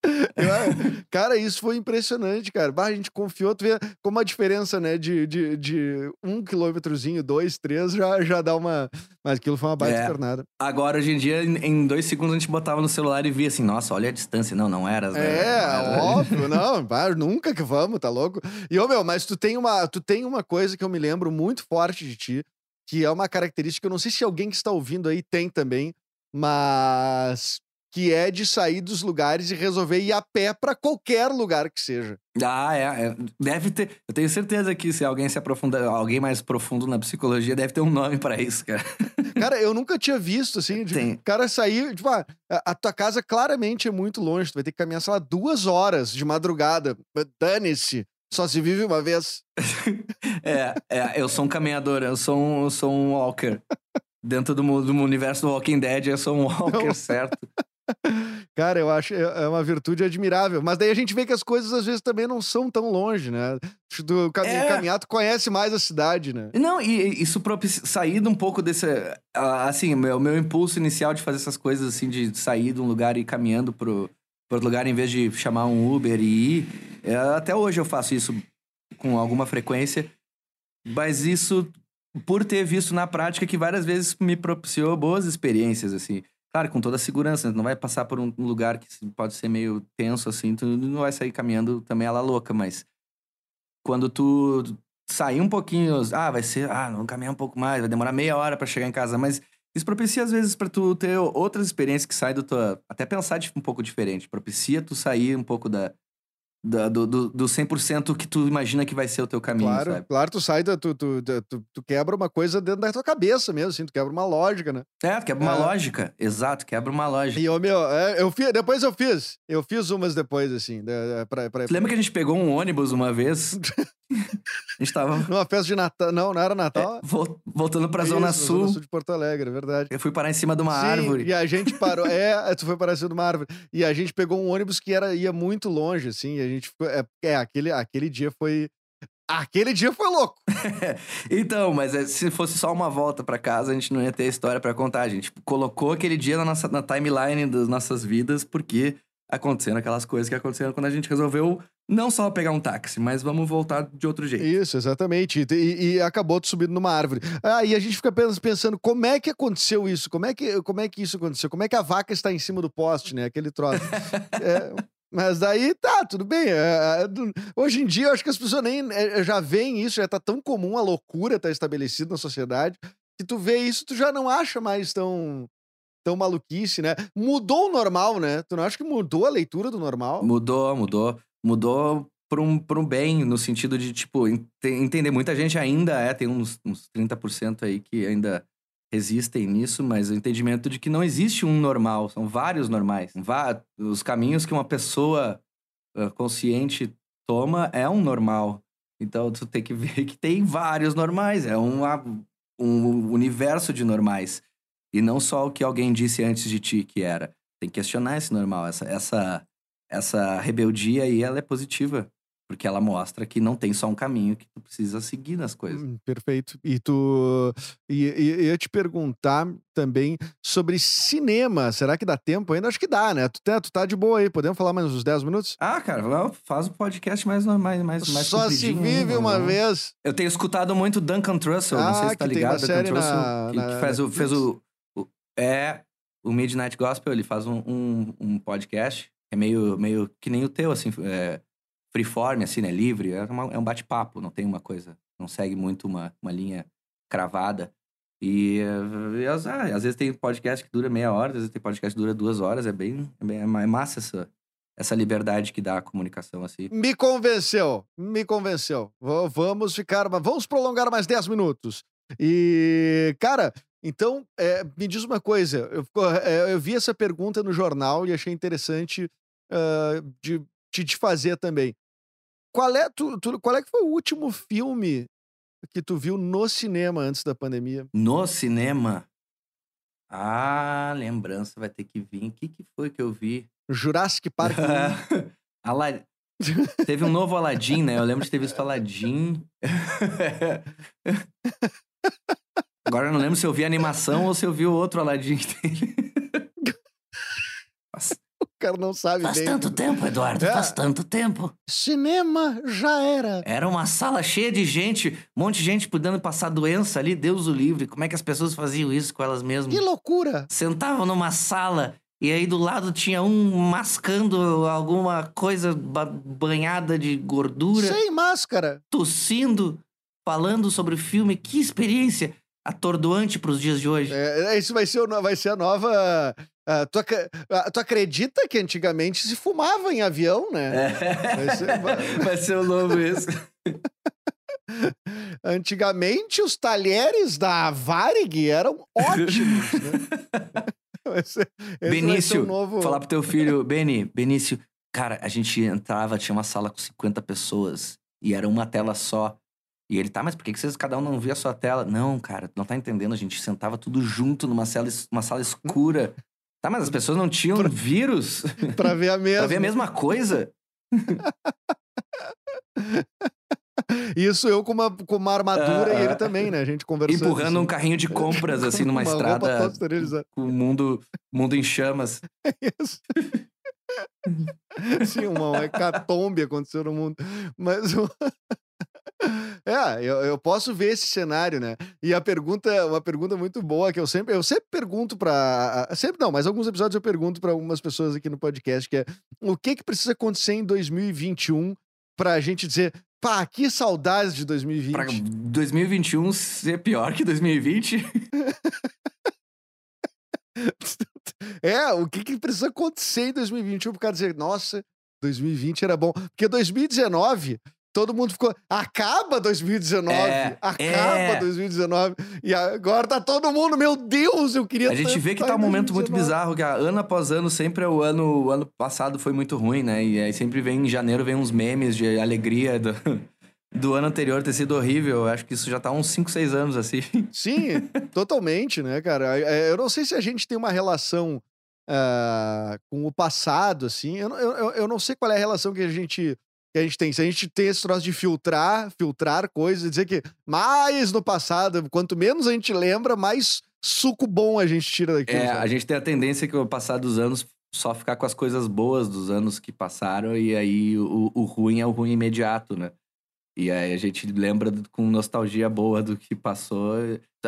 Eu- Cara, isso foi impressionante, cara. Bah, a gente confiou, tu vê como a diferença, né, de, de, de um quilômetrozinho, dois, três, já, já dá uma... Mas aquilo foi uma baita É. pernada. Agora, hoje em dia, em dois segundos, a gente botava no celular e via assim, nossa, olha a distância. Não, não era. né? É, Não era. óbvio, não, bah, nunca que vamos, tá louco? E, ô, meu, mas tu tem, uma, tu tem uma coisa que eu me lembro muito forte de ti, que é uma característica, eu não sei se alguém que está ouvindo aí tem também, mas que é de sair dos lugares e resolver ir a pé pra qualquer lugar que seja. Ah, é, é. Deve ter. Eu tenho certeza que se alguém se aprofundar, alguém mais profundo na psicologia, deve ter um nome pra isso, cara. Cara, eu nunca tinha visto, assim, de, Tem. cara sair, tipo, ah, a, tua casa claramente é muito longe, tu vai ter que caminhar, sei lá, duas horas de madrugada. Dane-se, só se vive uma vez. É, é, eu sou um caminhador, eu sou um, eu sou um walker. Dentro do, do universo do Walking Dead, eu sou um walker, Não. certo? Cara, eu acho é é uma virtude admirável. Mas daí a gente vê que as coisas às vezes também não são tão longe, né? Do cami É. caminhar, tu conhece mais a cidade, né? Não, e isso sair de um pouco desse. Assim, meu, meu impulso inicial de fazer essas coisas, assim, de sair de um lugar e ir caminhando pro, pro outro lugar em vez de chamar um Uber e ir. é, até hoje eu faço isso com alguma frequência, mas isso, por ter visto na prática, que várias vezes me propiciou boas experiências, assim. Claro, com toda a segurança, né? não vai passar por um lugar que pode ser meio tenso, assim, tu não vai sair caminhando também ela louca, mas quando tu sair um pouquinho, ah, vai ser, ah, vamos caminhar um pouco mais, vai demorar meia hora pra chegar em casa, mas isso propicia às vezes pra tu ter outras experiências que saem do tua, até pensar um pouco diferente, propicia tu sair um pouco da, da do, do, do 100% que tu imagina que vai ser o teu caminho, Claro, sabe? claro, tu sai, da, tu, tu, tu, tu quebra uma coisa dentro da tua cabeça mesmo, assim, tu quebra uma lógica, né? É, tu quebra uma É. lógica, exato, quebra uma lógica. E, ô, meu, é, eu fiz, depois eu fiz. Eu fiz umas depois, assim, da, pra, pra, Tu lembra que a gente pegou um ônibus uma vez? a gente tava numa festa de Natal. Não, não era Natal. é, vol- voltando pra Isso, Zona na Sul. Zona Sul de Porto Alegre, é verdade. Eu fui parar em cima de uma Sim, árvore. E a gente parou. É, tu foi parar em cima de uma árvore. E a gente pegou um ônibus que era, ia muito longe, assim. E a gente ficou. É, é, aquele, aquele dia foi. Aquele dia foi louco. Então, mas é, se fosse só uma volta pra casa, a gente não ia ter história pra contar. A gente colocou aquele dia na, nossa, na timeline das nossas vidas, porque aconteceram aquelas coisas que aconteceram quando a gente resolveu não só pegar um táxi, mas vamos voltar de outro jeito. Isso, exatamente. E, e- e acabou subindo numa árvore. Aí a gente fica pens- pensando como é que aconteceu isso? Como é que, como é que isso aconteceu? Como é que a vaca está em cima do poste, né? Aquele troço. É, mas daí tá, tudo bem. É, é, hoje em dia, eu acho que as pessoas nem é, já veem isso, já tá tão comum, a loucura tá estabelecida na sociedade, que tu vê isso, tu já não acha mais tão, tão maluquice, né? Mudou o normal, né? Tu não acha que mudou a leitura do normal? Mudou, mudou. Mudou para um, um bem, no sentido de, tipo, ente- entender. Muita gente ainda é, tem uns, uns 30% aí que ainda resistem nisso, mas o entendimento de que não existe um normal, são vários normais. Os caminhos que uma pessoa consciente toma é um normal. Então tu tem que ver que tem vários normais, é um, um universo de normais. E não só o que alguém disse antes de ti que era. Tem que questionar esse normal, essa, essa, essa rebeldia aí, ela é positiva. Porque ela mostra que não tem só um caminho que tu precisa seguir nas coisas. Hum, perfeito. E tu. E, e, eu ia te perguntar também sobre cinema. Será que dá tempo ainda? Acho que dá, né? Tu, tá- tu tá de boa aí. Podemos falar mais uns 10 minutos? Ah, cara, faz o podcast mais normal, mais, mais Só se vive né? uma Vamos- vez. Eu tenho escutado muito Duncan Trussell, não sei Ah, se tá ligado, Duncan Trussell, na- que, na que faz, o, fez o, o- É, o Midnight Gospel, ele faz um, um, um podcast, é meio, meio que nem o teu, assim, é, freeform, assim, né, livre, é, uma- é um bate-papo, não tem uma coisa, não segue muito uma, uma linha cravada. E, eh, e às, ah, às vezes tem podcast que dura meia hora, às vezes tem podcast que dura duas horas, é bem, é bem é é massa essa, essa liberdade que dá a comunicação, assim. Me convenceu, me convenceu. Vamos ficar, vamos prolongar mais 10 minutos. E, cara, então, é, me diz uma coisa. Eu, é, eu vi essa pergunta no jornal e achei interessante de, de te fazer também. Qual é, tu, tu- qual é que foi o último filme que tu viu no cinema antes da pandemia? No cinema, ah, lembrança vai ter que vir. O que, que foi que eu vi? Jurassic Park. Ala- Teve um novo Aladdin, né? Eu lembro de ter visto Aladdin. Agora eu não lembro se eu vi a animação ou se eu vi o outro Aladdin o cara não sabe faz bem. tanto tempo, Eduardo, É. faz tanto tempo. Cinema já era. Era uma sala cheia de gente, um monte de gente podendo passar doença ali, Deus o livre. Como é que as pessoas faziam isso com elas mesmas? Que loucura. sentavam numa sala e aí do lado tinha um mascando alguma coisa ba- banhada de gordura, Sem máscara. tossindo, falando sobre o filme. Que experiência atordoante pros dias de hoje. É, isso vai ser, vai ser a nova. Ah, tu, ac- ah, tu acredita que antigamente se fumava em avião, né? Vai ser- vai- ser o novo isso. Antigamente os talheres da Varig eram ótimos, né? Esse Benício, o novo... Falar pro teu filho, Beni, Benício, cara, a gente entrava, tinha uma sala com 50 pessoas e era uma tela só. E ele, tá, mas por que vocês cada um não via a sua tela? Não, cara, tu não tá entendendo, a gente sentava tudo junto numa sala, uma sala escura. Tá, mas as pessoas não tinham vírus Pra ver a mesma. pra ver a mesma coisa? Isso eu com uma, com uma armadura e ele ah. também, né? A gente conversando. Empurrando um assim. carrinho de compras, assim, numa estrada com o mundo, mundo em chamas. Isso. Sim, uma hecatombe aconteceu no mundo. Mas. É, eu, eu posso ver esse cenário, né? E a pergunta, uma pergunta muito boa que eu sempre, eu sempre pergunto pra. Sempre não, mas alguns episódios eu pergunto pra algumas pessoas aqui no podcast, que é o que que precisa acontecer em 2021 pra gente dizer, pá, que saudades de 2020. Pra 2021 ser pior que 2020. É, o que, que precisa acontecer em 2021 pro cara dizer, nossa, 2020 era bom. Porque 2019, todo mundo ficou, acaba 2019, É, acaba é. 2019. E agora tá todo mundo, meu Deus, eu queria A gente vê que tá um momento muito 2019. bizarro, que ano após ano, sempre é o ano. O ano passado foi muito ruim, né? E aí sempre vem em janeiro, vem uns memes de alegria do, do ano anterior ter sido horrível. Eu acho que isso já tá uns 5, 6 anos, assim. Sim, totalmente, né, cara? É, Eu não sei se a gente tem uma relação ah, com o passado, assim. Eu, eu- eu não sei qual é a relação que a gente que a gente tem. Se a gente tem esse troço de filtrar, filtrar coisas, dizer que mais no passado, quanto menos a gente lembra, mais suco bom a gente tira daquilo. É, a gente tem a tendência que, ao passar dos anos, só ficar com as coisas boas dos anos que passaram, e aí o, o ruim é o ruim imediato, né? E aí a gente lembra com nostalgia boa do que passou.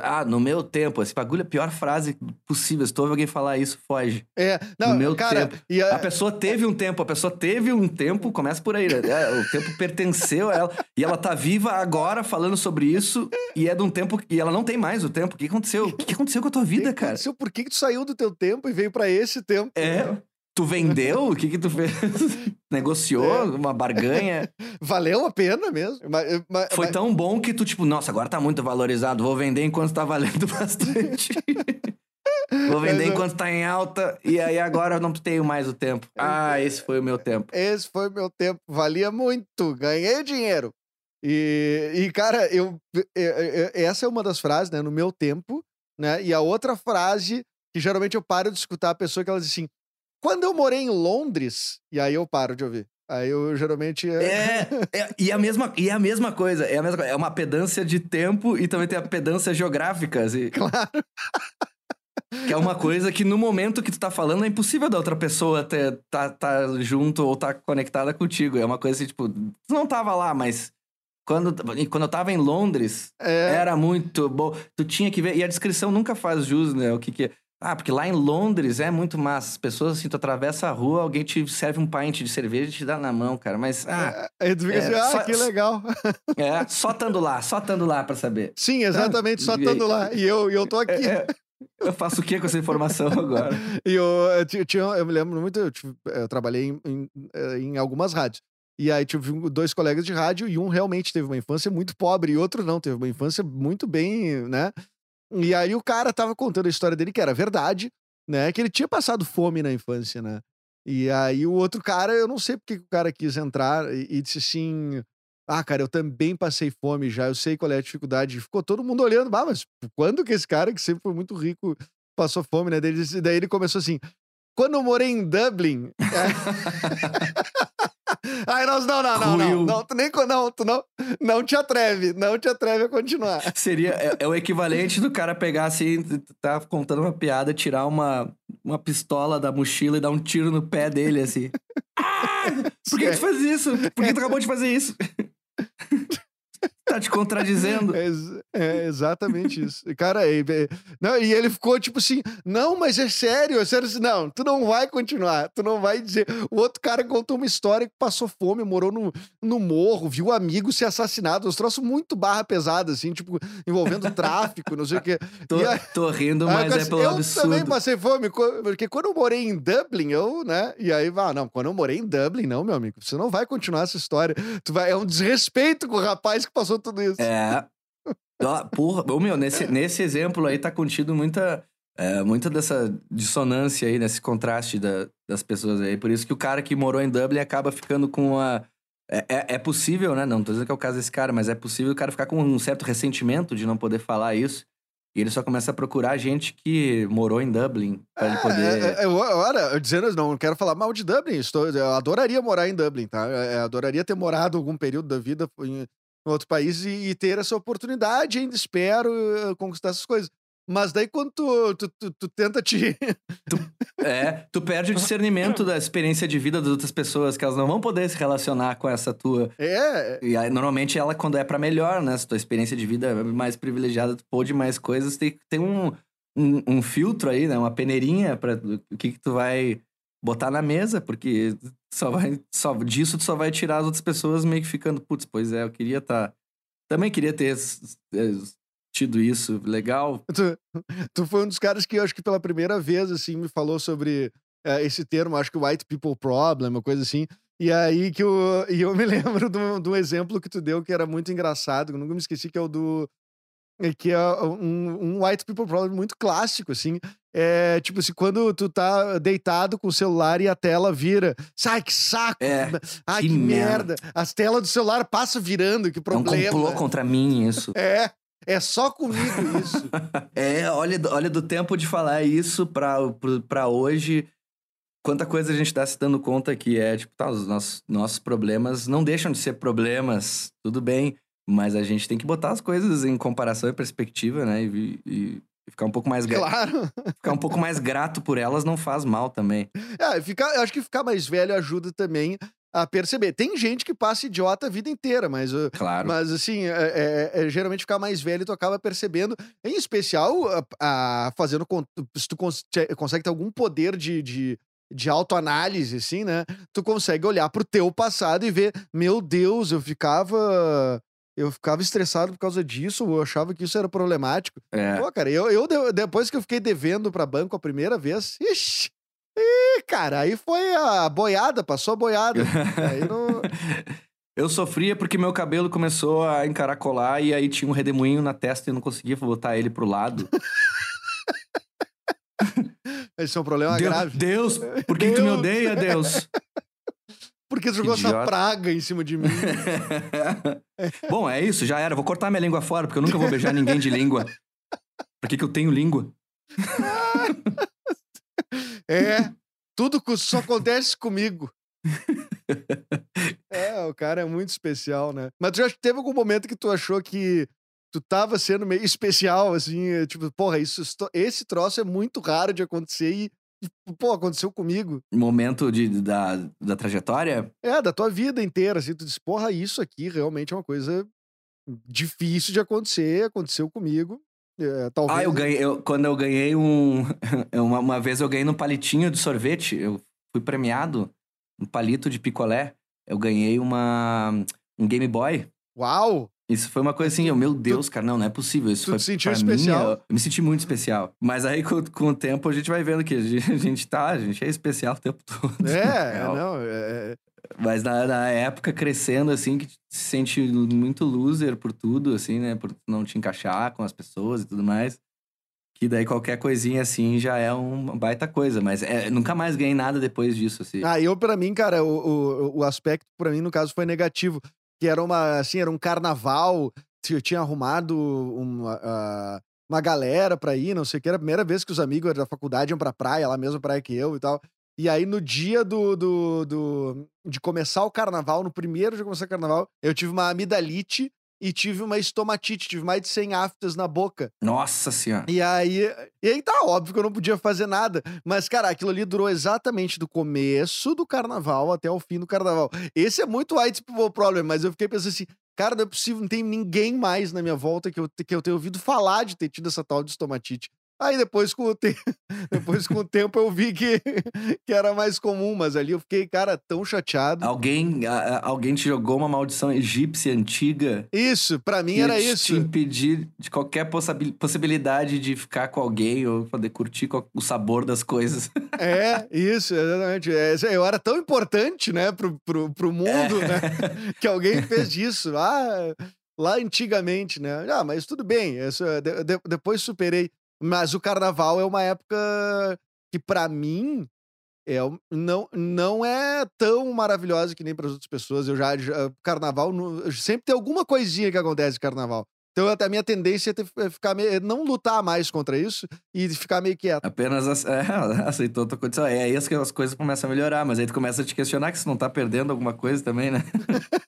Ah, no meu tempo, esse bagulho é a pior frase possível. Se tu ouve alguém falar isso, foge. É, não, no meu cara, tempo. a- A pessoa teve um tempo, a pessoa teve um tempo, começa por aí, né? É, o tempo pertenceu a ela. E ela tá viva agora falando sobre isso, e é de um tempo. E ela não tem mais o tempo. O que aconteceu? O que aconteceu com a tua vida, que cara? aconteceu? Por que, que tu saiu do teu tempo e veio pra esse tempo? É. Tu vendeu? O que que tu fez? Negociou? É. Uma barganha? Valeu a pena mesmo. Mas, mas- Foi mas- tão bom que tu, tipo, nossa, agora tá muito valorizado. Vou vender enquanto tá valendo bastante. Vou vender é- enquanto tá em alta. E aí agora eu não tenho mais o tempo. Ah, esse foi o meu tempo. Esse foi meu tempo, valia muito, ganhei dinheiro. E, e cara, eu, eu- eu- essa é uma das frases, né, no meu tempo, né? E a outra frase que geralmente eu paro de escutar a pessoa que ela diz assim: "Quando eu morei em Londres", e aí eu paro de ouvir. Aí eu geralmente É, é, e, a mesma, e a mesma coisa, é a mesma coisa. É uma pedância de tempo e também tem a pedância geográfica, assim. Claro. Que é uma coisa que no momento que tu tá falando é impossível da outra pessoa ter, tá, tá junto ou tá conectada contigo. É uma coisa assim, tipo, tu não tava lá, mas quando, quando eu tava em Londres, É, era muito bom. Tu tinha que ver, e a descrição nunca faz jus, né? O que que é. Ah, porque lá em Londres é muito massa. As pessoas, assim, tu atravessa a rua, alguém te serve um pint de cerveja e te dá na mão, cara. Mas, ah, É, Aí tu fica é, assim, ah, só- que legal. é, só tando lá, só tando lá pra saber. Sim, exatamente, só e aí- estando lá. E eu, eu tô aqui. É, eu faço o que com essa informação agora? E eu, eu, tinha, eu me lembro muito, eu, tive- eu trabalhei em, em, eh, em algumas rádios. E aí tive dois colegas de rádio e um realmente teve uma infância muito pobre e outro não, teve uma infância muito bem, né? E aí o cara tava contando a história dele, que era verdade, né? Que ele tinha passado fome na infância, né? E aí o outro cara, eu não sei porque que o cara quis entrar e, e disse assim... Ah, cara, eu também passei fome já, eu sei qual é a dificuldade. Ficou todo mundo olhando, bah, mas quando que esse cara, que sempre foi muito rico, passou fome, né? Daí daí ele começou assim: quando eu morei em Dublin. Aí nós, não, não, não, não, não, tu nem, não, tu não, não te atreve, não te atreve a continuar. Seria, é, é o equivalente do cara pegar assim, tá contando uma piada, tirar uma, uma pistola da mochila e dar um tiro no pé dele, assim. Ah! Por que tu faz isso? Por que tu acabou de fazer isso? tá te contradizendo. É, é exatamente isso. E, Cara, e, e- não, e ele ficou tipo assim: não, mas é sério, é sério. assim, Não, tu não vai continuar, tu não vai dizer. O outro cara contou uma história que passou fome, morou no, no morro, viu amigo ser assassinado, uns troços muito barra pesada, assim, tipo, envolvendo tráfico, não sei o quê. Tô, aí- tô rindo, Aí mas eu é pelo eu absurdo. também passei fome, porque quando eu morei em Dublin, eu, né? E aí, ah, não, quando eu morei em Dublin, não, meu amigo, você não vai continuar essa história. Tu vai, é um desrespeito com o rapaz que passou tudo isso. É. Ó, Porra, ô, meu, nesse, nesse exemplo aí tá contido muita, é, muita dessa dissonância aí, nesse contraste da- das pessoas aí. Por isso que o cara que morou em Dublin acaba ficando com uma. É, é, é possível, né? Não tô dizendo que é o caso desse cara, mas é possível o cara ficar com um certo ressentimento de não poder falar isso. E ele só começa a procurar gente que morou em Dublin pra ele poder. É, é, é, Olha, eu dizendo, não quero falar mal de Dublin, estou, eu adoraria morar em Dublin, tá? Eu, eu adoraria ter morado algum período da vida em, em outro país e, e ter essa oportunidade, ainda espero eh, conquistar essas coisas. Mas daí quando tu, tu, tu- tu tenta te. É, tu perde o discernimento da experiência de vida das outras pessoas, que elas não vão poder se relacionar com essa tua. É, E aí, normalmente ela, quando é pra melhor, né? Se tua experiência de vida é mais privilegiada, tu pôde mais coisas, tem, tem um, um, um filtro aí, né? Uma peneirinha pra o que, que tu vai botar na mesa, porque só vai, só, disso tu só vai tirar as outras pessoas meio que ficando, putz, pois é, eu queria estar. Também queria ter tido isso, legal. Tu, tu foi um dos caras que eu acho que pela primeira vez, assim, me falou sobre eh, esse termo, acho que white people problem, uma coisa assim. E aí que eu, e eu me lembro de um, exemplo que tu deu que era muito engraçado, eu nunca me esqueci, que é o do. é Que é um, um white people problem muito clássico, assim. É tipo assim, quando tu tá deitado com o celular e a tela vira. Sai, que saco! É, Ai, que que, merda. merda! As telas do celular passam virando, que é um problema. complô contra mim isso. É, é só comigo isso. É, olha, olha do tempo de falar isso pra, pra hoje. Quanta coisa a gente tá se dando conta que é, tipo, tá, os nossos, nossos problemas não deixam de ser problemas, tudo bem, mas a gente tem que botar as coisas em comparação e perspectiva, né? E, e- e ficar um pouco mais gra- claro. ficar um pouco mais grato por elas não faz mal também. É, ficar, eu acho que ficar mais velho ajuda também a perceber. Tem gente que passa idiota a vida inteira, mas, uh, Claro. mas assim, é, é- é geralmente ficar mais velho tu acaba percebendo, em especial, a, a- fazendo. Se tu cons- consegue ter algum poder de. de de autoanálise, assim, né? Tu consegue olhar pro teu passado e ver, meu Deus, eu ficava. Eu ficava estressado por causa disso, eu achava que isso era problemático. É. Pô, cara, eu, eu de- depois que eu fiquei devendo pra banco a primeira vez, ixi, ih, cara, aí foi a boiada, passou a boiada. aí não. Eu sofria porque meu cabelo começou a encaracolar e aí tinha um redemoinho na testa e eu não conseguia botar ele pro lado. Esse é um problema Deus, grave. Deus, por que tu me Deus. odeia, Deus? Porque jogou essa idiota. praga em cima de mim. Bom, é isso, já era. Vou cortar minha língua fora, porque eu nunca vou beijar ninguém de língua. Pra que, que eu tenho língua? É, tudo só acontece comigo. É, o cara é muito especial, né? Mas tu já teve algum momento que tu achou que tu tava sendo meio especial, assim, é, tipo, porra, isso, esse troço é muito raro de acontecer e, pô, aconteceu comigo. Momento de, da, da trajetória? É, da tua vida inteira, assim, tu diz, porra, isso aqui realmente é uma coisa difícil de acontecer, aconteceu comigo. É, talvez. Ah, eu ganhei. eu- quando eu ganhei um. uma, uma vez eu ganhei no palitinho de sorvete. Eu fui premiado um palito de picolé. Eu ganhei uma. Um Game Boy. Uau! Isso foi uma coisa assim, eu, meu Deus, cara, não, não é possível. Isso tu foi te sentiu especial? Mim, eu, eu me senti muito especial. Mas aí, com, com o tempo, a gente vai vendo que a gente, a gente tá, a gente é especial o tempo todo. É, Real. não. É, Mas na, na época, crescendo, assim, que se sente muito loser por tudo, assim, né? Por não te encaixar com as pessoas e tudo mais. Que daí qualquer coisinha assim já é uma baita coisa. Mas é, nunca mais ganhei nada depois disso, assim. Ah, eu, pra mim, cara, o, o, o aspecto, pra mim, no caso, foi negativo. Que era uma, assim, era um carnaval, eu tinha arrumado uma, uma galera pra ir, não sei o que. Era a primeira vez que os amigos da faculdade iam pra praia, lá mesma praia que eu e tal. E aí, no dia do, do, do- de começar o carnaval, no primeiro dia de começar o carnaval, eu tive uma amidalite e tive uma estomatite, tive mais de 100 aftas na boca. Nossa senhora. E aí, e aí tá óbvio que eu não podia fazer nada. Mas, cara, aquilo ali durou exatamente do começo do carnaval até o fim do carnaval. Esse é muito white people problem, mas eu fiquei pensando assim, cara, não é possível, não tem ninguém mais na minha volta que eu, que eu tenha ouvido falar de ter tido essa tal de estomatite. Aí depois com o, te... depois, com o tempo eu vi que, que era mais comum, mas ali eu fiquei, cara, tão chateado. Alguém, a- a- alguém te jogou uma maldição egípcia antiga Isso, pra mim era te- isso. te impedir de qualquer possibilidade de ficar com alguém ou poder curtir o sabor das coisas. É, isso, exatamente. É, eu era tão importante, né, pro, pro, pro mundo, É. né, que alguém fez isso lá, lá antigamente, né? Ah, mas tudo bem, de- depois superei. Mas o carnaval é uma época que, pra mim, é, não, não é tão maravilhosa que nem para as outras pessoas. Eu já, já- carnaval, sempre tem alguma coisinha que acontece no carnaval. Então, até a minha tendência é ter- é ficar meio, é não lutar mais contra isso e ficar meio quieto. Apenas é, aceitou a tua condição. É aí que as coisas começam a melhorar, mas aí tu começa a te questionar que você não tá perdendo alguma coisa também, né?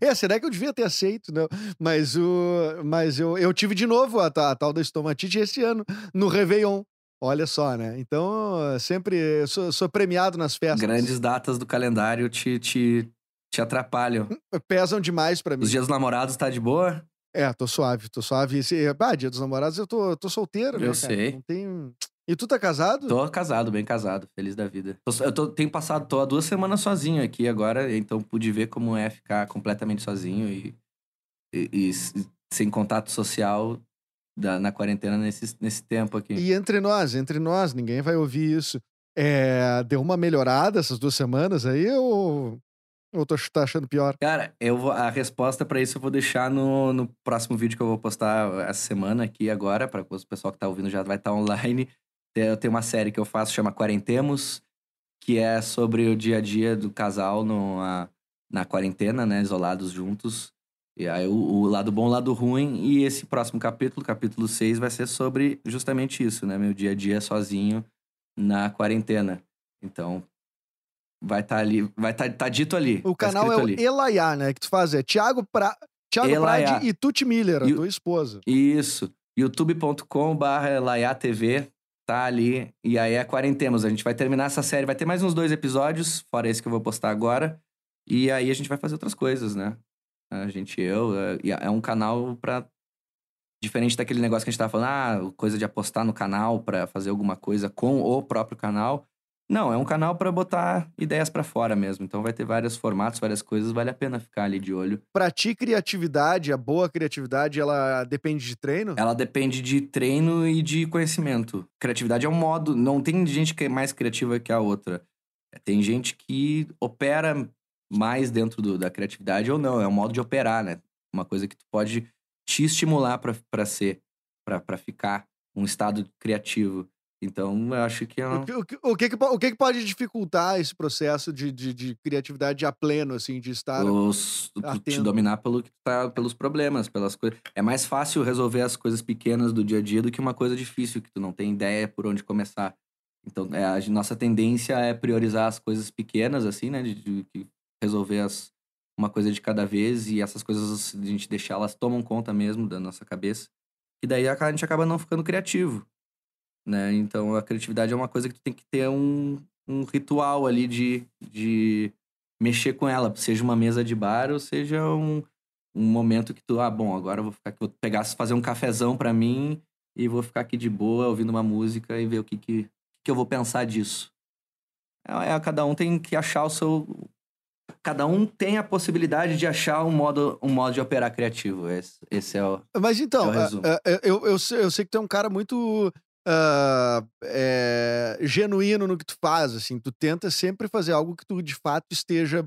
É, será que eu devia ter aceito? Não. Mas, o, mas eu, eu tive de novo a, ta- a tal da estomatite esse ano, no Réveillon. Olha só, né? Então, sempre sou, sou premiado nas festas. Grandes datas do calendário te, te, te atrapalham. Pesam demais pra mim. Os dias dos namorados tá de boa? É, tô suave, tô suave. Esse, ah, dia dos namorados, eu tô, tô solteiro, né, Eu sei. Não tem... E tu tá casado? Tô casado, bem casado, feliz da vida. Eu tô- tenho passado, tô há duas semanas sozinho aqui agora, então pude ver como é ficar completamente sozinho e, e- e sem contato social da- na quarentena nesse, nesse tempo aqui. E entre nós, entre nós, ninguém vai ouvir isso. É, deu uma melhorada essas duas semanas aí ou, ou tô, tá achando pior? Cara, eu vou, a resposta pra isso eu vou deixar no, no próximo vídeo que eu vou postar essa semana aqui agora, para o pessoal que tá ouvindo já vai estar online. Eu tenho uma série que eu faço, chama Quarentemos, que é sobre o dia a dia do casal no, a- na quarentena, né? Isolados juntos. E aí o, o lado bom, o lado ruim. E esse próximo capítulo, capítulo 6, vai ser sobre justamente isso, né? Meu dia a dia sozinho na quarentena. Então, vai estar ali, vai estar tá dito ali. O tá canal é o ali. Elaiá, né? Que tu faz é Thiago, pra... Thiago Elaiá. Prade e Tuti Miller, a E tua esposa. Isso. youtube.com.br TV. Tá ali. E aí é Quarentemos. A gente vai terminar essa série. Vai ter mais uns dois episódios, fora esse que eu vou postar agora. E aí a gente vai fazer outras coisas, né? A gente, eu. é- É um canal pra. Diferente daquele negócio que a gente tava falando, ah, coisa de apostar no canal pra fazer alguma coisa com o próprio canal. Não, é um canal pra botar ideias pra fora mesmo. Então vai ter vários formatos, várias coisas. Vale a pena ficar ali de olho. Pra ti, criatividade, a boa criatividade, ela depende de treino? Ela depende de treino e de conhecimento. Criatividade é um modo. Não tem gente que é mais criativa que a outra. Tem gente que opera mais dentro do- da criatividade ou não. É um modo de operar, né? Uma coisa que tu pode te estimular pra- pra ser, pra ficar um estado criativo. Então, eu acho que é O uma... que, o, que, o, que, o que pode dificultar esse processo de, de, de criatividade a pleno, assim, de estar... os, te dominar pelo que tá, pelos problemas, pelas coisas. É mais fácil resolver as coisas pequenas do dia a dia do que uma coisa difícil que tu não tem ideia por onde começar. Então, é, a nossa tendência é priorizar as coisas pequenas, assim, né? De, de- de resolver as, uma coisa de cada vez e essas coisas, a gente deixar, elas tomam conta mesmo da nossa cabeça. E daí a gente acaba não ficando criativo, né? Então, a criatividade é uma coisa que tu tem que ter um, um ritual ali de, de mexer com ela, seja uma mesa de bar ou seja um, um momento que tu, ah, bom, agora eu vou ficar aqui, vou pegar, fazer um cafezão pra mim e vou ficar aqui de boa ouvindo uma música e ver o que, que, que eu vou pensar disso. É, é, cada um tem que achar o seu. Cada um tem a possibilidade de achar um modo, um modo de operar criativo. Esse, esse é o. Mas então, É o resumo. é, é, eu, eu, sei, eu sei que tu é um cara muito é, genuíno no que tu faz, assim. Tu tenta sempre fazer algo que tu de fato esteja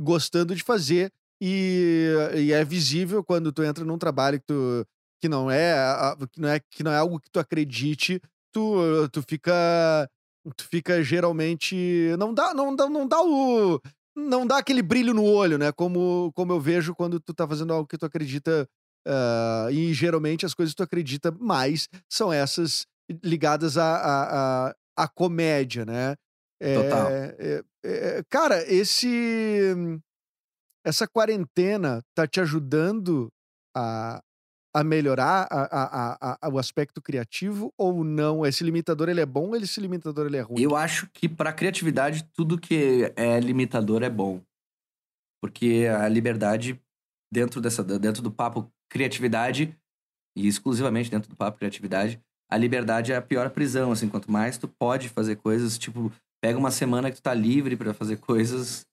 gostando de fazer e, e é visível quando tu entra num trabalho que tu que não é que não é que não é algo que tu acredite, tu tu fica tu fica geralmente não dá não dá não dá o não dá aquele brilho no olho, né? Como como eu vejo quando tu tá fazendo algo que tu acredita ah, e geralmente as coisas que tu acredita mais são essas ligadas à, à, à, à comédia, né? É, Total. é, é, cara, esse essa quarentena tá te ajudando a, a melhorar a- a- a- a- o aspecto criativo ou não? Esse limitador ele é bom ou esse limitador ele é ruim? Eu acho que para criatividade tudo que é limitador é bom. Porque a liberdade dentro dessa dentro do papo criatividade e exclusivamente dentro do papo criatividade, a liberdade é a pior prisão, assim, quanto mais tu pode fazer coisas, tipo, pega uma semana que tu tá livre para fazer coisas,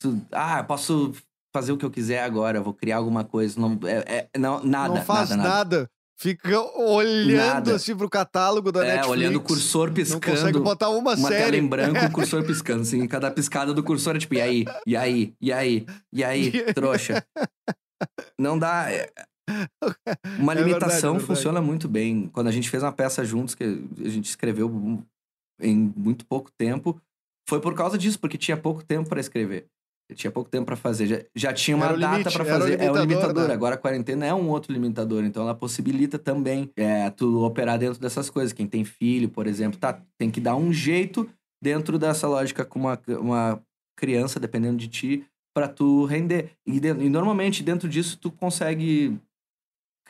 tu, ah, posso fazer o que eu quiser agora, vou criar alguma coisa, não é, é- não nada, não faz nada, nada, nada. fica olhando Nada. assim pro catálogo da É, Netflix. olhando o cursor Não consegue piscando. botar uma, uma série. tela em branco, o cursor piscando, assim. Cada piscada do cursor é tipo, e aí, e aí, e aí, e aí, trouxa. Não dá. É- Uma É verdade, limitação é verdade. funciona muito bem. Quando a gente fez uma peça juntos, que a gente escreveu em muito pouco tempo, foi por causa disso, porque tinha pouco tempo para escrever. Tinha pouco tempo para fazer. Já, já tinha uma data para fazer. é limitador, limitador. né? Agora a quarentena é um outro limitador. Então ela possibilita também é, tu operar dentro dessas coisas. Quem tem filho, por exemplo, tá, tem que dar um jeito dentro dessa lógica com uma, uma criança, dependendo de ti, para tu render. E, de- e normalmente dentro disso tu consegue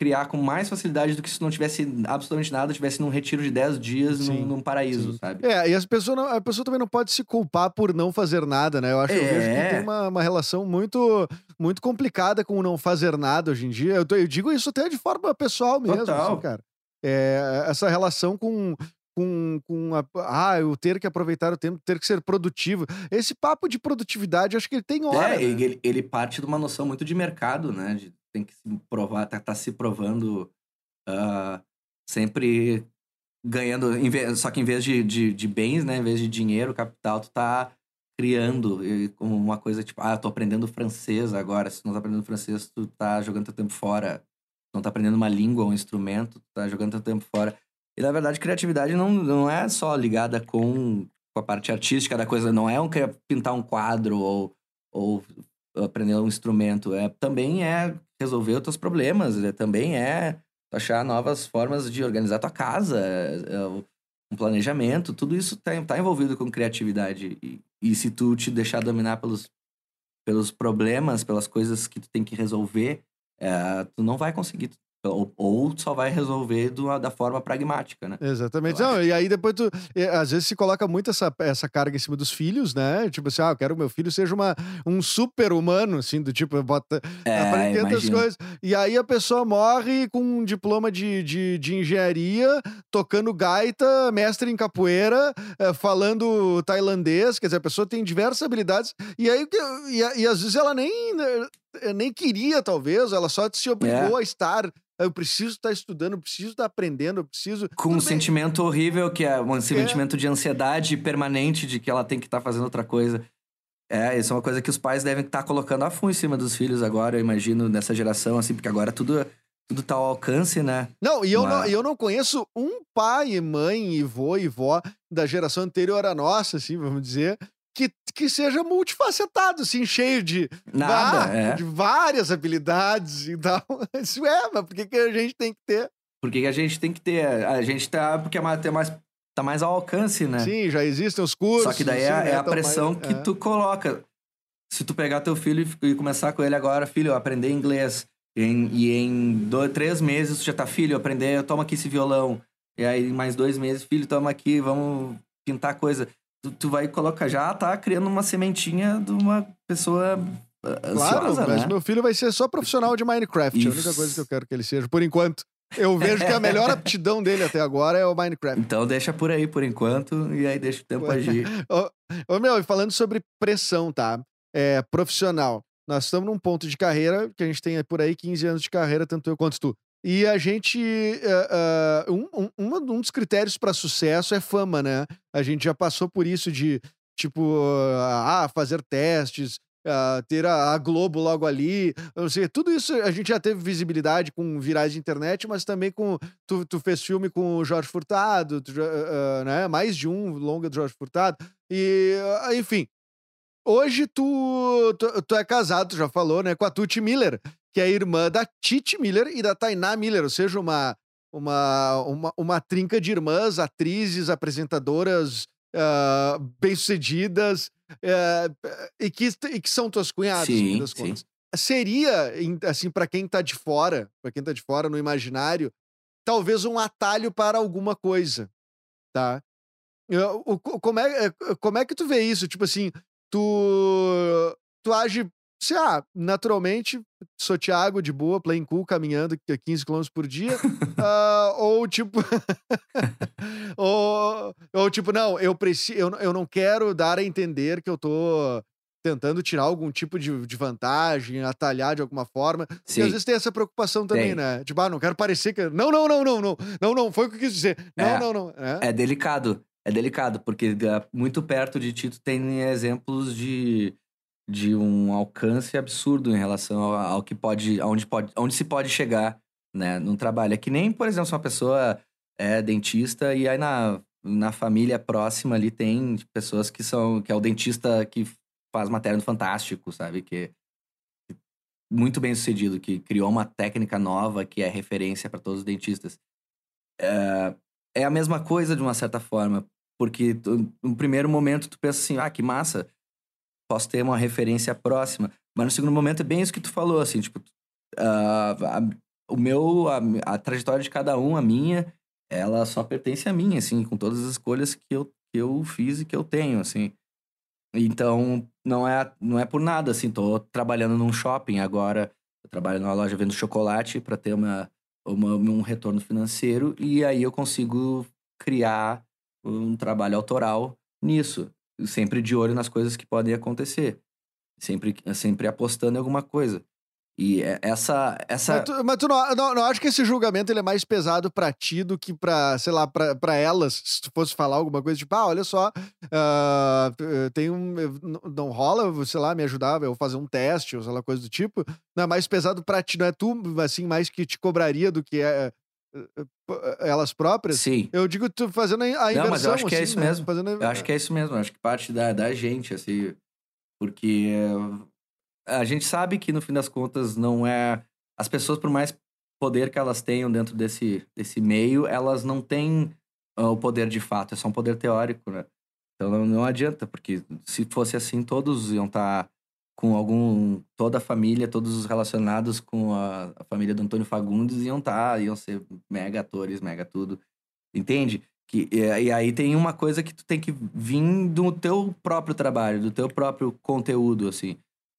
criar com mais facilidade do que se não tivesse absolutamente nada, tivesse num retiro de 10 dias Sim, num, num paraíso, sim. sabe? É, e as pessoas não- a pessoa também não pode se culpar por não fazer nada, né? Eu acho que eu vejo que É. tem uma, uma relação muito, muito complicada com o não fazer nada hoje em dia. Eu, eu digo isso até de forma pessoal mesmo, Total. assim, cara. É, essa relação com. Com, com a, ah, eu ter que aproveitar o tempo, ter que ser produtivo. Esse papo de produtividade, acho que ele tem hora. É, né? ele, ele parte de uma noção muito de mercado, né? De, tem que se provar, tá, tá se provando ah, sempre ganhando, só que em vez de, de, de bens, né? Em vez de dinheiro, capital, tu tá criando como uma coisa tipo, ah, tô aprendendo francês agora. Se tu não tá aprendendo francês, tu tá jogando teu tempo fora. Tu não tá aprendendo uma língua, um instrumento, tu tá jogando teu tempo fora. E na verdade, criatividade não, não é só ligada com, com a parte artística da coisa, não é um pintar um quadro ou, ou aprender um instrumento, é também é resolver os teus problemas, é, também é achar novas formas de organizar tua casa, é, o- um planejamento, tudo isso tá, tá envolvido com criatividade. E, e se tu te deixar dominar pelos, pelos problemas, pelas coisas que tu tem que resolver, é, tu não vai conseguir. Ou, ou só vai resolver do- da forma pragmática, né? Exatamente. Não, e aí depois tu. às vezes se coloca muito essa, essa carga em cima dos filhos, né? Tipo assim, ah, eu quero que meu filho seja uma, um super humano, assim, do tipo, bota. É, aprendendo as coisas. E aí a pessoa morre com um diploma de, de, de engenharia, tocando gaita, mestre em capoeira, eh, falando tailandês. Quer dizer, a pessoa tem diversas habilidades. E aí, e, e às vezes ela nem, eh, nem queria, talvez, ela só se obrigou a estar. Eu preciso estar estudando, eu preciso estar aprendendo, eu preciso. Com um bem. sentimento horrível, que é um sentimento de ansiedade permanente de que ela tem que estar fazendo outra coisa. É, isso é uma coisa que os pais devem estar colocando a fundo em cima dos filhos agora, eu imagino, nessa geração, assim, porque agora tudo, tudo tá ao alcance, né? Não, e eu, não, Mas- eu não conheço um pai e mãe e vô e vó da geração anterior à nossa, assim, vamos dizer, que, que seja multifacetado, assim, cheio de, Nada, vá- é. de várias habilidades e tal. Isso é, mas por que, que a gente tem que ter? Porque a gente tem que ter. A gente tá. Porque é mais, mais, tá mais ao alcance, né? Sim, já existem os cursos. Só que daí é, né, é a tão mais- pressão que é. tu coloca. Se tu pegar teu filho e começar com ele agora, filho, aprender inglês. Em- e em dois, três meses tu já tá, filho, aprender, toma aqui esse violão. E aí, mais dois meses, filho, toma aqui, vamos pintar coisa. Tu, tu vai colocar, já tá criando uma sementinha de uma pessoa ah, Claro, ansiosa, mas né? meu filho vai ser só profissional de Minecraft. É a única coisa que eu quero que ele seja, por enquanto. Eu vejo que a melhor aptidão dele até agora é o Minecraft. Então deixa por aí por enquanto e aí deixa o tempo agir. Ô, ô, meu, e falando sobre pressão, tá? É, profissional. Nós estamos num ponto de carreira que a gente tem por aí 15 anos de carreira, tanto eu quanto tu. E a gente. Uh, um, um, um dos critérios para sucesso é fama, né? A gente já passou por isso de, tipo, uh, ah, fazer testes, Uh, ter a, a, Globo logo ali. Ou seja, tudo isso a gente já teve visibilidade com virais de internet, mas também com. Tu, tu fez filme com o Jorge Furtado, tu, uh, né? Mais de um longa do Jorge Furtado. E, uh, enfim. Hoje tu, tu, tu, é casado, tu já falou, né? Com a Tuti Miller, que é irmã da Titi Miller e da Tainá Miller, ou seja, uma, uma, uma, uma trinca de irmãs, atrizes, apresentadoras uh, bem-sucedidas uh, e, que, e que são tuas cunhadas, sim, das sim. contas. Seria, assim, para quem tá de fora, para quem tá de fora no imaginário, talvez um atalho para alguma coisa, tá? O, como, é, eh, como é que tu vê isso? Tipo assim, tu, tu age se, ah, naturalmente, sou Thiago, de boa, playing cool, caminhando 15 km por dia. uh, ou tipo. ou, ou tipo, não, eu, preciso, eu, eu não quero dar a entender que eu tô tentando tirar algum tipo de, de vantagem, atalhar de alguma forma. Sim. E às vezes tem essa preocupação também, tem. né? Tipo, ah, não quero parecer que. Não, não, não, não, não. Não, não, foi o que eu quis dizer. Não, é, não, não. É. é delicado. É delicado, porque muito perto de ti tu tem exemplos de de um alcance absurdo em relação ao, ao que pode, aonde pode, onde se pode chegar, né, num trabalho. É que nem, por exemplo, se uma pessoa é dentista e aí na, na família próxima ali tem pessoas que são, que é o dentista que faz matéria no Fantástico, sabe, que muito bem sucedido, que criou uma técnica nova que é referência para todos os dentistas. É, é a mesma coisa de uma certa forma, porque no primeiro momento tu pensa assim, ah, que massa, posso ter uma referência próxima. Mas no segundo momento é bem isso que tu falou, assim, tipo, uh, a, o meu, a, a, trajetória de cada um, a minha, ela só pertence a mim, assim, com todas as escolhas que eu, que eu fiz e que eu tenho, assim. Então, não é, não é por nada, assim, tô trabalhando num shopping agora, eu trabalho numa loja vendo chocolate para ter uma, uma, um retorno financeiro e aí eu consigo criar um trabalho autoral nisso sempre de olho nas coisas que podem acontecer. Sempre, sempre apostando em alguma coisa. E é, essa. essa... Mas tu, mas tu não, não, não acha que esse julgamento ele é mais pesado pra ti do que pra, sei lá, pra, pra elas? Se tu fosse falar alguma coisa, tipo, ah, olha só, uh, tem um. Não rola, sei lá, me ajudar, eu fazer um teste, ou sei lá, coisa do tipo. Não é mais pesado pra ti, não é tu, assim, mais que te cobraria do que é elas próprias. Sim. Eu digo tu fazendo a inversão. Não, mas eu acho que assim, é isso né? mesmo. Fazendo... Eu acho que é isso mesmo. Eu acho que parte da, da gente, assim. Porque a gente sabe que, no fim das contas, não é... As pessoas, por mais poder que elas tenham dentro desse, desse meio, elas não têm uh, o poder de fato. É só um poder teórico, né? Então não, não adianta, porque se fosse assim, todos iam estar... Tá com algum toda a família, todos os relacionados com a, a família do Antônio Fagundes iam estar, tá, iam ser mega atores, mega tudo. Entende? Que, e, e, aí tem uma coisa que tu tem que vir do teu próprio trabalho, do teu próprio conteúdo, assim.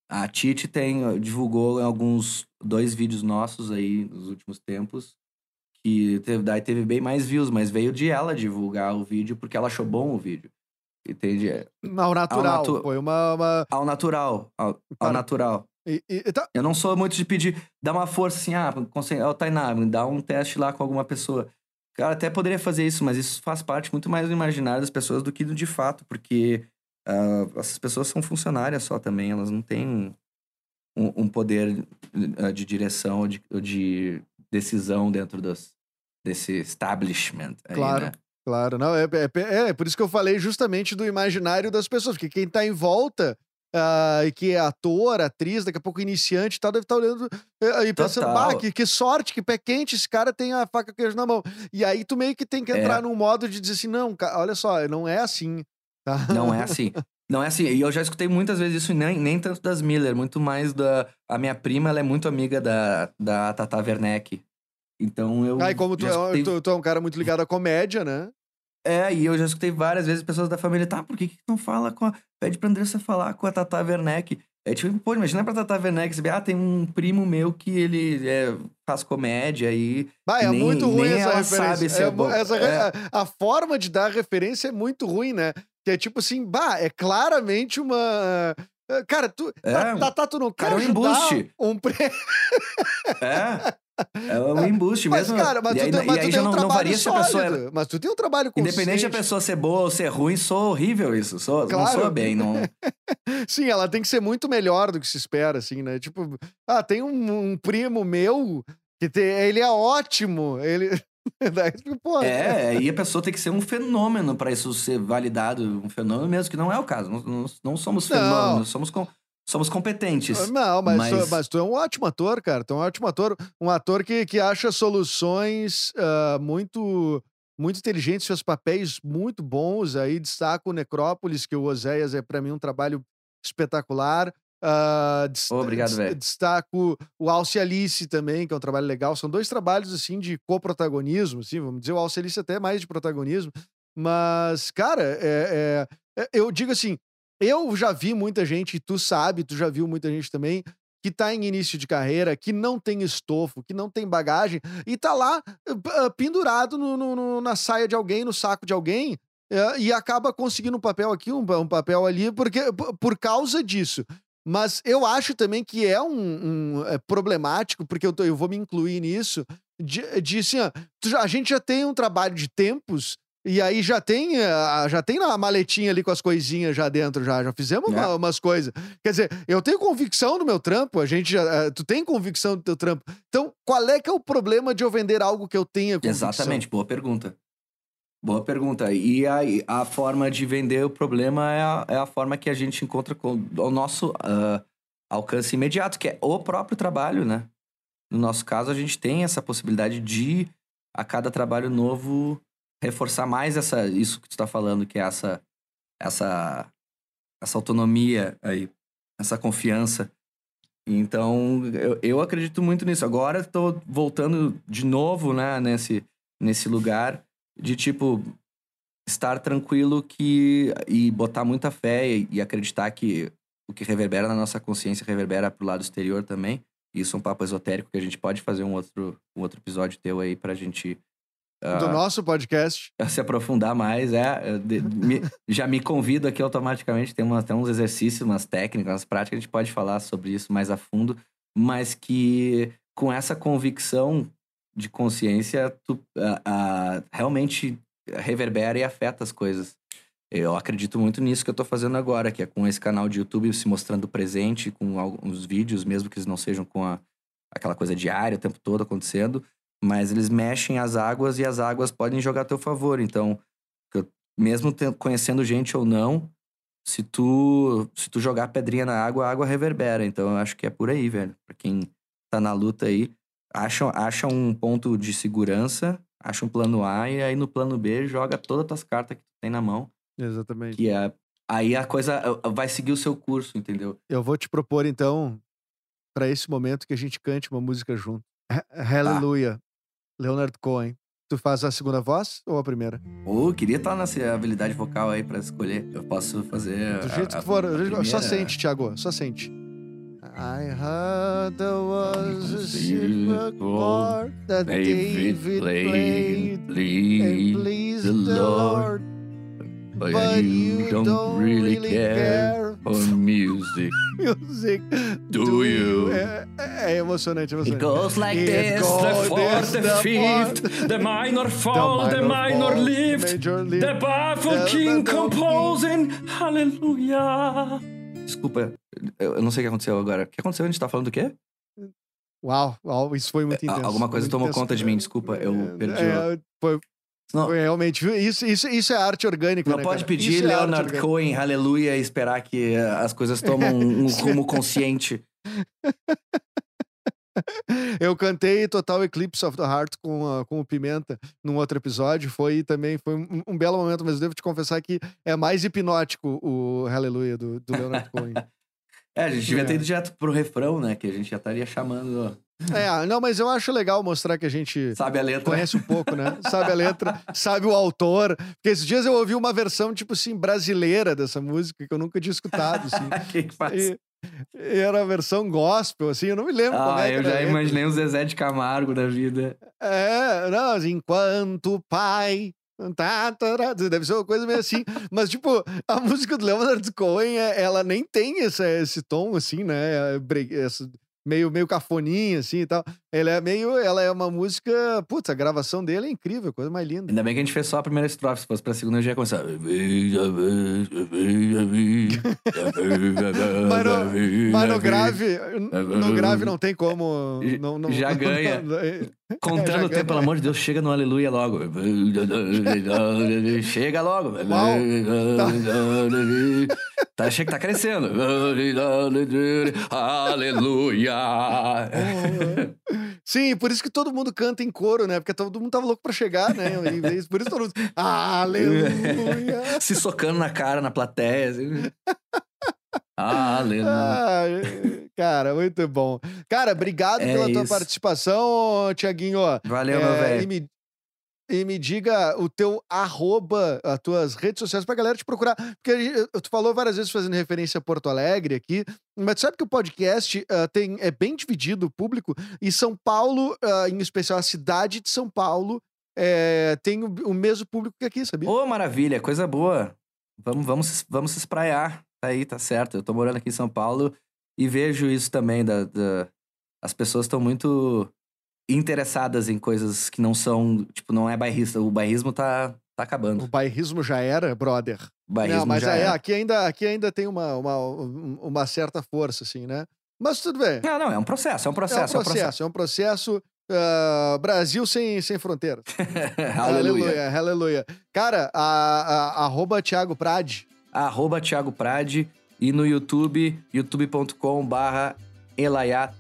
A Titi tem, divulgou alguns dois vídeos nossos aí nos últimos tempos, que teve, daí teve bem mais views, mas veio de ela divulgar o vídeo porque ela achou bom o vídeo. Entende? Ao natural. Ao natu... Foi uma, uma, Ao natural. Ao, ao natural. E, e, tá... Eu não sou muito de pedir, dá uma força assim, ah, oh, Tainá, dá um teste lá com alguma pessoa. Cara, até poderia fazer isso, mas isso faz parte muito mais do imaginário das pessoas do que do de fato, porque uh, essas pessoas são funcionárias só também, elas não têm um, um poder uh, de direção ou de, de, decisão dentro dos, desse establishment. Aí, claro. Né? Claro, não, é, é, é, por isso que eu falei justamente do imaginário das pessoas, porque quem tá em volta, uh, que é ator, atriz, daqui a pouco iniciante e tal, deve estar tá olhando uh, e pensando, bah, que, que, sorte, que pé quente, esse cara tem a faca queijo na mão. E aí tu meio que tem que entrar é. num modo de dizer assim, não, olha só, não é assim. Tá? Não é assim. Não é assim, e eu já escutei muitas vezes isso, nem, nem tanto das Miller, muito mais da. A minha prima, ela é muito amiga da, da Tata Werneck. Então eu. Ah, e como tu, é escutei... tu, tu, é um cara muito ligado à comédia, né? É, e eu já escutei várias vezes pessoas da família, tá, por que, que não fala com a. Pede pra Andressa falar com a Tata Werneck. É tipo, pô, imagina pra Tata Werneck, ah, tem um primo meu que ele é, faz comédia aí. Vai, é Nem- muito ruim nem essa referência. sabe é É, bom. essa É. a, a forma de dar referência é muito ruim, né? Que é tipo assim, bah, é claramente uma. eh, Cara, tu. É, tá, tu não quer cara, é um embuste. um pre... É. É um embuste Mas, mesmo. cara, mas e tu, aí, tem, e mas tu tem já um não, não trabalho varia se a pessoa sólido. era. Mas tu tem um trabalho Independente consciente. da pessoa ser boa ou ser ruim, sou horrível isso. Sou, Claro. Não soa bem. Não... Sim, ela tem que ser muito melhor do que se espera, assim, né? Tipo, ah, tem um, um primo meu que tem, ele é ótimo. Ele. Daí, tipo, pô, É, aí a pessoa tem que ser um fenômeno pra isso ser validado. Um fenômeno mesmo, que não é o caso. Não, não, não somos Não. fenômenos, somos, com, somos competentes. Não, mas, Mas- Tu, mas tu é um ótimo ator, cara. Tu é um ótimo ator. Um ator que, que acha soluções ah, muito muito inteligentes, fez papéis muito bons. Aí destaco o Necrópolis, que o Oséias é, pra mim, um trabalho espetacular. Ah, des- Obrigado, velho. Destaco o Alce Alice também, que é um trabalho legal. São dois trabalhos, assim, de coprotagonismo, assim, vamos dizer. O Alce Alice até é mais de protagonismo. Mas, cara, é- é- é- eu digo assim, eu já vi muita gente, tu sabe, tu já viu muita gente também, que tá em início de carreira, que não tem estofo, que não tem bagagem, e tá lá ah, pendurado no- no- na saia de alguém, no saco de alguém, eh, e acaba conseguindo um papel aqui, um, um papel ali, porque por causa disso. Mas eu acho também que é um, um, é problemático, porque eu, tô- eu vou me incluir nisso, de, de assim, ó, a gente já tem um trabalho de tempos, e aí já tem, eh, já tem na maletinha ali com as coisinhas já dentro, já, já fizemos É. uma- umas coisas. Quer dizer, eu tenho convicção no meu trampo, a gente já, eh, tu tem convicção do teu trampo. Então, qual é que é o problema de eu vender algo que eu tenha convicção? Exatamente, boa pergunta. Boa pergunta. E a, a forma de vender o problema é a, é a forma que a gente encontra com o nosso ah, alcance imediato, que é o próprio trabalho, né? No nosso caso, a gente tem essa possibilidade de, a cada trabalho novo, reforçar mais essa, isso que tu está falando, que é essa, essa, essa autonomia aí, essa confiança. Então, eu, eu acredito muito nisso. Agora estou voltando de novo, né, nesse, nesse lugar de tipo estar tranquilo que e botar muita fé e, e acreditar que o que reverbera na nossa consciência reverbera pro lado exterior também. Isso é um papo esotérico que a gente pode fazer um outro, um outro episódio teu aí pra gente Do ah, nosso podcast. se aprofundar mais. É, de- me- já me convido aqui automaticamente. Tem, uma, tem uns exercícios, umas técnicas, umas práticas, a gente pode falar sobre isso mais a fundo, mas que com essa convicção de consciência, tu realmente reverbera e afeta as coisas. Eu acredito muito nisso que eu tô fazendo agora, que é com esse canal de YouTube se mostrando presente, com alguns vídeos, mesmo que eles não sejam com a, aquela coisa diária o tempo todo acontecendo, mas eles mexem as águas e as águas podem jogar a teu favor. Então, mesmo conhecendo gente ou não, se tu, se tu jogar pedrinha na água, a água reverbera. Então, eu acho que é por aí, velho. Pra quem tá na luta aí, acha, acha um ponto de segurança, acha um plano A e aí no plano B joga todas as tuas cartas que tu tem na mão, Exatamente. que é aí a coisa vai seguir o seu curso, entendeu? Eu vou te propor, então, para esse momento, que a gente cante uma música junto. Ha- Hallelujah. Leonard Cohen. Tu faz a segunda voz ou a primeira? Ou eu queria estar nessa habilidade vocal aí pra escolher. Eu posso fazer Do jeito a- que for. a Só sente, Thiago. Só sente. I heard there was a secret chord that David David played, played and pleased the Lord, But you don't, really care for music. Music. Do you? É, é emocionante, It emocionante. goes like It this, goes the fourth, the the fifth, the minor fall, the minor lift, the baffled the king composing, hallelujah. Desculpa, eu não sei o que aconteceu agora. O que aconteceu? A gente tá falando do quê? Uau, uau, isso foi muito É, intenso. alguma coisa muito tomou intenso. conta de mim, desculpa, eu É, perdi é, foi, Não, realmente. Isso, isso, isso é arte orgânica. Não né, pode cara? pedir Isso é Leonard orgânica. Cohen, aleluia, e esperar que eh, as coisas tomam um, um rumo consciente. Eu cantei Total Eclipse of the Heart com, a- com o Pimenta num outro episódio. Foi também foi um, um belo momento, mas eu devo te confessar que é mais hipnótico o Hallelujah do, do Leonard Cohen. É, a gente devia ter É. ido direto pro refrão, né? Que a gente já estaria chamando. É, não, mas eu acho legal mostrar que a gente Sabe a letra? conhece um pouco, né? Sabe a letra, sabe o autor. Porque esses dias eu ouvi uma versão, tipo assim, brasileira dessa música, que eu nunca tinha escutado, assim. que faz. E, Era a versão gospel, assim, eu não me lembro Ah, é que eu já imaginei um Zezé de Camargo da vida. É, não, assim, enquanto o pai. Tá, tá, tá, deve ser uma coisa meio assim. Mas, tipo, a música do Leonard Cohen, é- ela nem tem esse, esse tom, assim, né? é esse meio, meio cafoninha, assim e tal. Ela é meio. Ela é uma música. Putz, a gravação dele é incrível, coisa mais linda. Ainda bem que a gente fez só a primeira estrofe. Se fosse pra segunda, eu já ia começar. Mas no, mas no grave, no grave não tem como. Não, não, Já ganha. Contando Já o tempo, pelo amor de Deus, chega no aleluia logo. Chega logo. Tá, chega, tá crescendo. Aleluia. Sim, por isso que todo mundo canta em coro, né? Porque todo mundo tava louco pra chegar, né? E Por isso todo mundo. Aleluia! Se socando na cara, na plateia. Assim. Aleluia. Ai, cara, muito bom. Cara, obrigado É pela tua isso. participação, Tiaguinho. Valeu, É, meu E velho. me, e me diga o teu arroba, as tuas redes sociais pra galera te procurar. Porque tu falou várias vezes fazendo referência a Porto Alegre aqui, mas tu sabe que o podcast ah, tem, é bem dividido o público, e São Paulo, ah, em especial a cidade de São Paulo, é, tem o, o mesmo público que aqui, sabia? Ô, maravilha, coisa boa. Vamos, vamos, vamos se espraiar. Tá aí, tá certo. Eu tô morando aqui em São Paulo e vejo isso também. Da, da- As pessoas estão muito interessadas em coisas que não são. Tipo, não é bairrista. O bairrismo tá, tá acabando. O bairrismo já era, brother. O bairrismo Não, mas já é. aqui, ainda, aqui ainda tem uma, uma, uma certa força, assim, né? Mas tudo bem. Não, não, é um processo, é um É um processo. processo, é um processo. ah, Brasil sem, sem fronteiras. Aleluia. aleluia. Cara, a, a, arroba Thiago Prade. Arroba Thiago Prade e no YouTube, youtube.com barra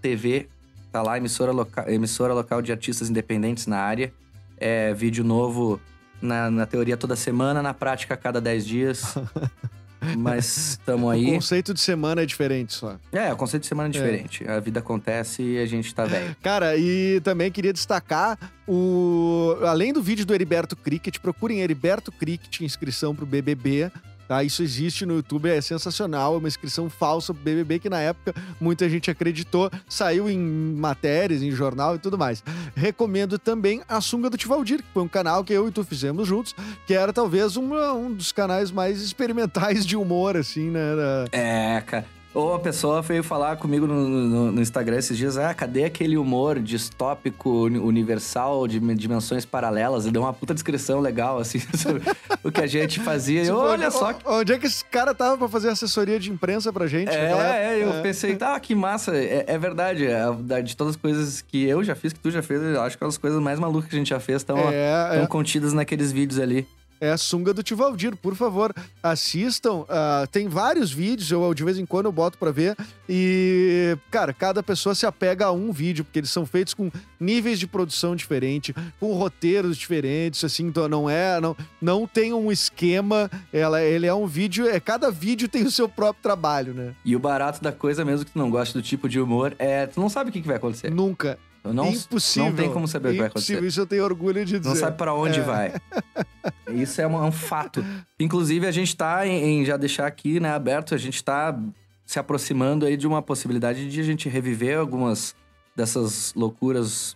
TV. Tá lá, emissora, loca... emissora local de artistas independentes na área. É vídeo novo na, na teoria toda semana, na prática a cada 10 dias. Mas estamos O aí. conceito de semana é diferente só. É, o conceito de semana é diferente. A vida acontece e a gente tá velho. Cara, e também queria destacar o. Além do vídeo do Heriberto Cricket, procurem Heriberto Cricket, inscrição pro BBB. Tá? Isso existe no YouTube, é sensacional. É uma inscrição falsa pro BBB que na época muita gente acreditou. Saiu em matérias, em jornal e tudo mais. Recomendo também a Sunga do Tivaldir, que foi um canal que eu e tu fizemos juntos, que era talvez uma- um dos canais mais experimentais de humor, assim, né? da- É, cara. Ou a pessoa veio falar comigo no, no- no Instagram esses dias, ah, cadê aquele humor distópico, uni- universal, de me- dimensões paralelas? E deu uma puta descrição legal, assim, sobre o que a gente fazia. E Tipo, olha onde- só que. Onde é que esse cara tava pra fazer assessoria de imprensa pra gente? É, é, eu É. pensei, tá, que massa. É, é verdade, é, de todas as coisas que eu já fiz, que tu já fez, eu acho que as coisas mais malucas que a gente já fez estão É, é. contidas naqueles vídeos ali. É a sunga do Tivaldir, por favor, assistam. ah, tem vários vídeos, eu de vez em quando eu boto pra ver. E, cara, cada pessoa se apega a um vídeo, porque eles são feitos com níveis de produção diferentes, com roteiros diferentes, assim, então não é. Não, não tem um esquema. Ela, ele é um vídeo. É, cada vídeo tem o seu próprio trabalho, né? E o barato da coisa, mesmo que tu não goste do tipo de humor, é tu não sabe o que, que vai acontecer. Nunca. Não, Impossível. não tem como saber o que vai acontecer. isso eu tenho orgulho de dizer. Não sabe pra onde É. vai. Isso é um, é um fato. Inclusive, a gente tá em, em já deixar aqui, né, aberto, a gente tá se aproximando aí de uma possibilidade de a gente reviver algumas dessas loucuras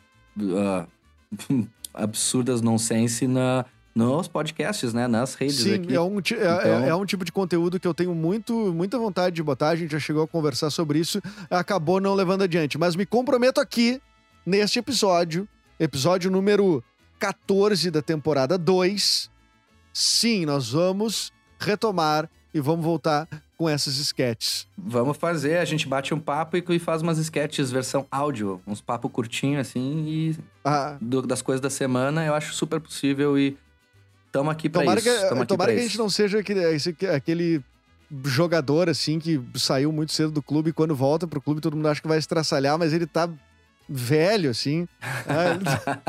ah, absurdas nonsense na, nos podcasts, né, nas redes Sim, aqui. é um, é, Então- é- é um tipo de conteúdo que eu tenho muito, muita vontade de botar. A gente já chegou a conversar sobre isso, acabou não levando adiante. Mas me comprometo aqui, neste episódio, episódio número 14 da temporada 2. Sim, nós vamos retomar e vamos voltar com essas sketches. Vamos fazer, a gente bate um papo e, faz umas sketches versão áudio, uns papos curtinhos assim, e Ah, do- das coisas da semana, eu acho super possível e tamo aqui tomara isso. que, tamo tomara que a gente isso. não seja aquele, aquele jogador assim que saiu muito cedo do clube e quando volta pro clube todo mundo acha que vai estraçalhar, mas ele tá velho assim. Ah, ele tá-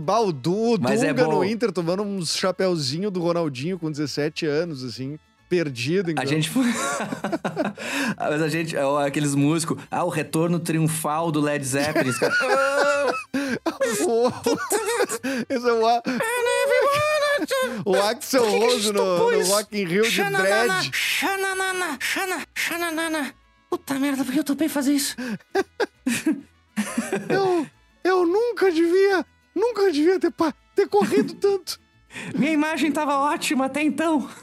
Bah, o Du, o Mas é Dunga bom. no Inter tomando uns chapeuzinho do Ronaldinho com 17 anos assim, perdido. Então. A gente foi. Mas a gente. ó, Aqueles músicos. Ah, o retorno triunfal do Led Zeppelin. Esse é o, A- o Axel Rose no, no Rock in Rio de dread. Xananana, xana, xananana. Puta merda, por que eu topei fazer isso? Eu, eu nunca devia, nunca devia ter, pa- ter corrido tanto. Minha imagem tava ótima até então.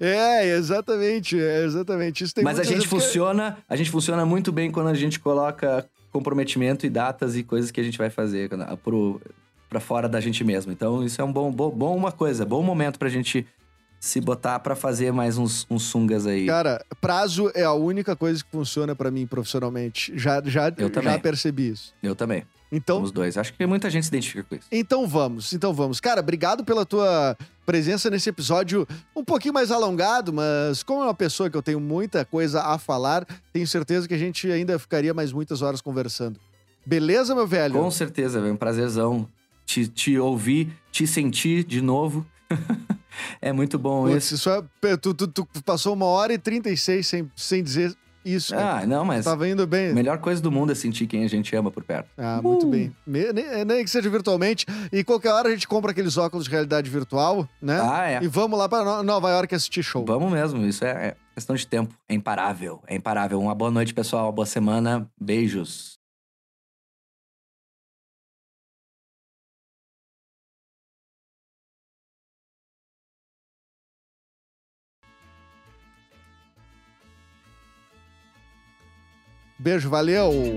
É, exatamente, é, exatamente. Isso tem Mas a gente que- funciona, a gente funciona muito bem quando a gente coloca comprometimento e datas e coisas que a gente vai fazer quando- pro, pra fora da gente mesmo. Então isso é um bom, bom, bom uma coisa, bom momento pra gente se botar pra fazer mais uns, uns sungas aí. Cara, prazo é a única coisa que funciona pra mim profissionalmente. Já, já, Eu já também. percebi isso. Eu também. Então, Os dois. Acho que muita gente se identifica com isso. Então vamos, então vamos. Cara, obrigado pela tua presença nesse episódio um pouquinho mais alongado, mas como é uma pessoa que eu tenho muita coisa a falar, tenho certeza que a gente ainda ficaria mais muitas horas conversando. Beleza, meu velho? Com certeza, é um prazerzão te, te ouvir, te sentir de novo. é muito bom Putz, isso. isso é, tu, tu- tu passou uma hora e 36 sem, sem dizer isso. cara. Ah, não, mas Tava indo a bem. melhor coisa do mundo é sentir quem a gente ama por perto. Ah, muito Uh. bem. Me- nem, nem que seja virtualmente. E qualquer hora a gente compra aqueles óculos de realidade virtual, né? Ah, é. E vamos lá pra No- Nova York assistir show. Vamos mesmo, isso é, é questão de tempo. É imparável, é imparável. Uma boa noite, pessoal. Uma boa semana. Beijos. Beijo, valeu!